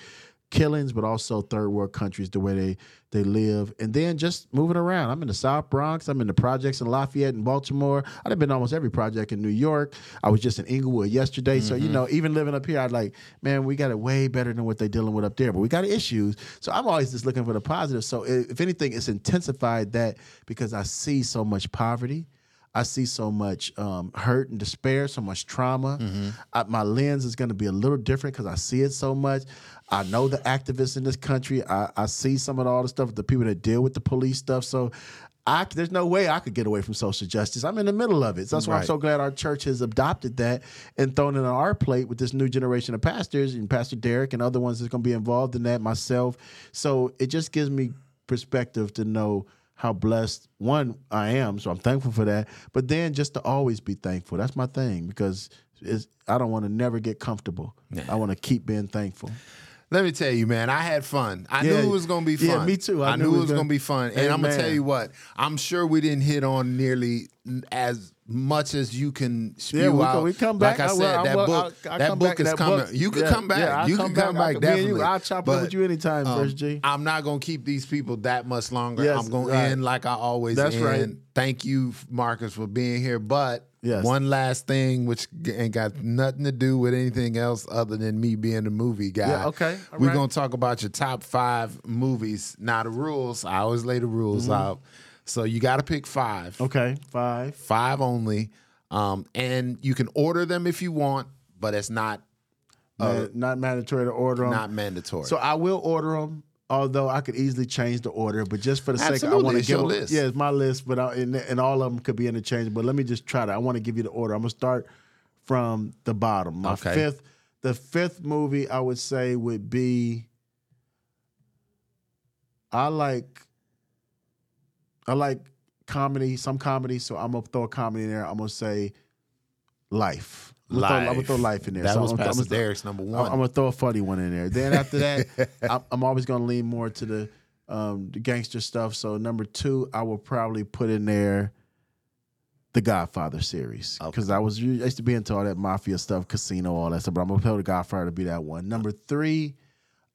killings, but also third world countries, the way they they live, and then just moving around. I'm in the South Bronx. I'm in the projects in Lafayette and Baltimore. I've been almost every project in New York. I was just in Inglewood yesterday. So you mm-hmm. know, even living up here, I'd like, man, we got it way better than what they're dealing with up there. But we got issues. So I'm always just looking for the positive. So if anything, it's intensified that because I see so much poverty. I see so much um, hurt and despair, so much trauma. I, my lens is going to be a little different because I see it so much. I know the activists in this country. I, I see some of all the stuff, the people that deal with the police stuff. So I, there's no way I could get away from social justice. I'm in the middle of it. So that's why I'm so glad our church has adopted that and thrown it on our plate with this new generation of pastors and Pastor Derek and other ones that's going to be involved in that, myself. So it just gives me perspective to know how blessed one I am. So I'm thankful for that. But then just to always be thankful. That's my thing because it's, I don't want to never get comfortable. I want to keep being thankful. Let me tell you, man, I had fun. I Yeah. knew it was gonna be fun. Yeah, me too. I I, knew knew it it was was gonna- gonna be fun. And I'm gonna tell you what, I'm sure we didn't hit on nearly as much as you can spew Yeah, we out. we come back. Like I I said, I that will- book, that book is That coming. book- you can yeah, come back. yeah, you come can come I back. you, definitely. I'll chop it But, with you anytime, um, First G. I'm not gonna keep these people that much longer. Yes, I'm gonna right. end like I always That's end. right. Thank you, Marcus, for being here. But Yes. one last thing, which ain't got nothing to do with anything else other than me being a movie guy. Yeah, okay, all We're right. gonna talk about your top five movies. Now the rules, I always lay the rules out. So you gotta pick five. Okay, five. Five only. Um, and you can order them if you want, but it's not Man- not mandatory to order them. not mandatory. So I will order them, although I could easily change the order. But just for the sake, I Absolutely, want to give your them- list. Yeah, it's my list, but I, and, and all of them could be interchangeable. But let me just try to. I want to give you the order. I'm gonna start from the bottom. My Okay. fifth, the fifth movie I would say would be. I like. I like comedy, some comedy, so I'm gonna throw a comedy in there. I'm gonna say, Life. I'm gonna, Throw, I'm gonna throw life in there. That So was I'm, Pastor Derek's number one. I'm gonna throw a funny one in there. Then after that, [LAUGHS] I'm, I'm always gonna lean more to the um, the gangster stuff. So number two, I will probably put in there the Godfather series because I was I used to be into all that mafia stuff, casino, all that stuff. But I'm gonna tell the Godfather to be that one. Number three,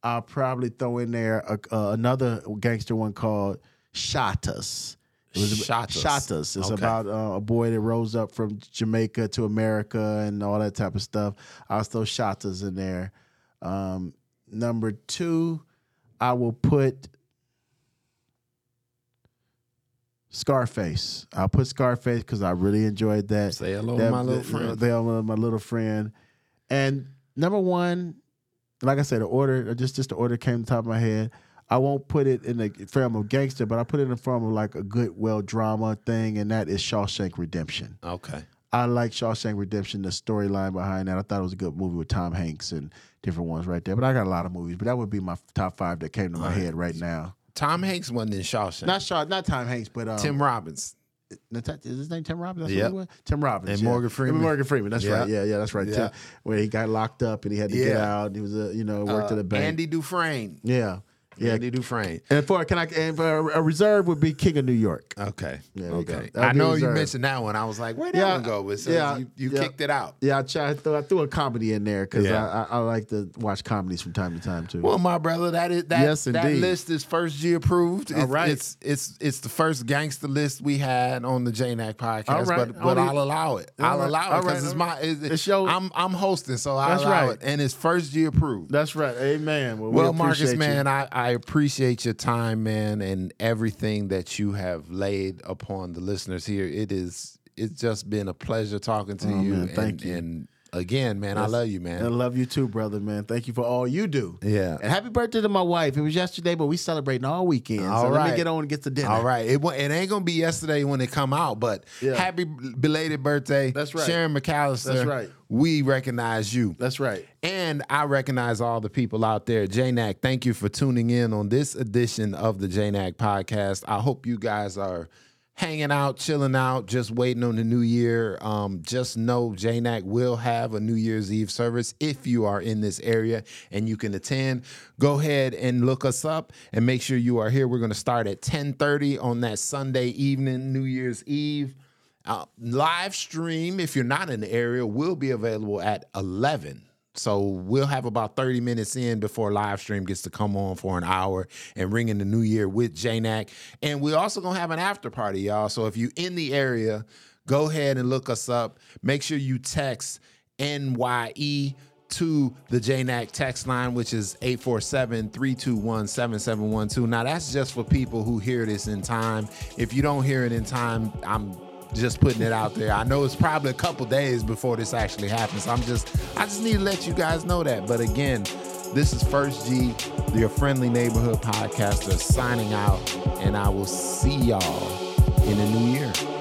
I'll probably throw in there a, uh, another gangster one called Shottas. It was about- Shottas. Shottas. It's Okay. about uh, a boy that rose up from Jamaica to America and all that type of stuff. I'll throw Shottas in there. Um, number two, I will put Scarface. I'll put Scarface because I really enjoyed that. Say hello That- to my little friend. They are my little friend. And number one, like I said, the order just just the order came to the top of my head. I won't put it in the form of gangster, but I put it in the form of like a good, well drama thing, and that is Shawshank Redemption. okay. I like Shawshank Redemption, the storyline behind that. I thought it was a good movie with Tom Hanks and different ones right there. But I got a lot of movies, but that would be my top five that came to my head right now. Tom Hanks wasn't in Shawshank. Not Shaw, not Tom Hanks, but um, Tim Robbins. Is his name Tim Robbins? That's Yep. what he was? Tim Robbins. And yeah. Morgan Freeman. Morgan Freeman. That's Yeah. right. Yeah, yeah, that's right. Yeah. Tim, where he got locked up and he had to get out. He was, a, you know, worked Uh, at a bank. Andy Dufresne. Yeah. Yeah. Randy Dufresne. And for can I and for a reserve would be King of New York. Okay. Go. okay. I know you mentioned that one. I was like, where'd that one go? But so yeah, you, you yeah. kicked it out. Yeah, I tried. I threw, I threw a comedy in there because Yeah. I, I, I like to watch comedies from time to time too. Well, my brother, that is that, Yes, that indeed. list is first G approved. All It's, right. it's it's it's the first gangster list we had on the JNAC podcast. All right. But oh, but I'll allow it. All I'll right. allow it because right. it's my it's, your- I'm I'm hosting, so I'll That's allow right. it. And it's first G approved. That's right. Amen. Well, we Well, Marcus, man, I, I appreciate your time, man, and everything that you have laid upon the listeners here. It is it's just been a pleasure talking to Oh, you. man, and, thank you. And again, man, I love you, man. I love you too, brother, man. Thank you for all you do. Yeah. And happy birthday to my wife. It was yesterday, but we celebrating all weekend. All so let me get on and get to dinner. All right, it, it ain't gonna be yesterday when it come out, but Yeah. happy belated birthday, That's right. Sharon McAllister. That's right. We recognize you. That's right. And I recognize all the people out there. JNAC, thank you for tuning in on this edition of the JNAC podcast. I hope you guys are hanging out, chilling out, just waiting on the new year. Um, just know JNAC will have a New Year's Eve service if you are in this area and you can attend. Go ahead and look us up and make sure you are here. We're going to start at 10:30 on that Sunday evening, New Year's Eve. Uh, live stream, if you're not in the area, will be available at 11. So we'll have about 30 minutes in before live stream gets to come on for an hour and ring in the new year with JNAC. And we're also gonna have an after party, y'all. So if you're in the area, go ahead and look us up. Make sure you text NYE to the JNAC text line, which is 847-321-7712. Now that's just for people who hear this in time. If you don't hear it in time, I'm just putting it out there. I know it's probably a couple days before this actually happens. I'm just I just need to let you guys know that. But again, this is First G, your friendly neighborhood podcaster, signing out, and I will see y'all in the new year.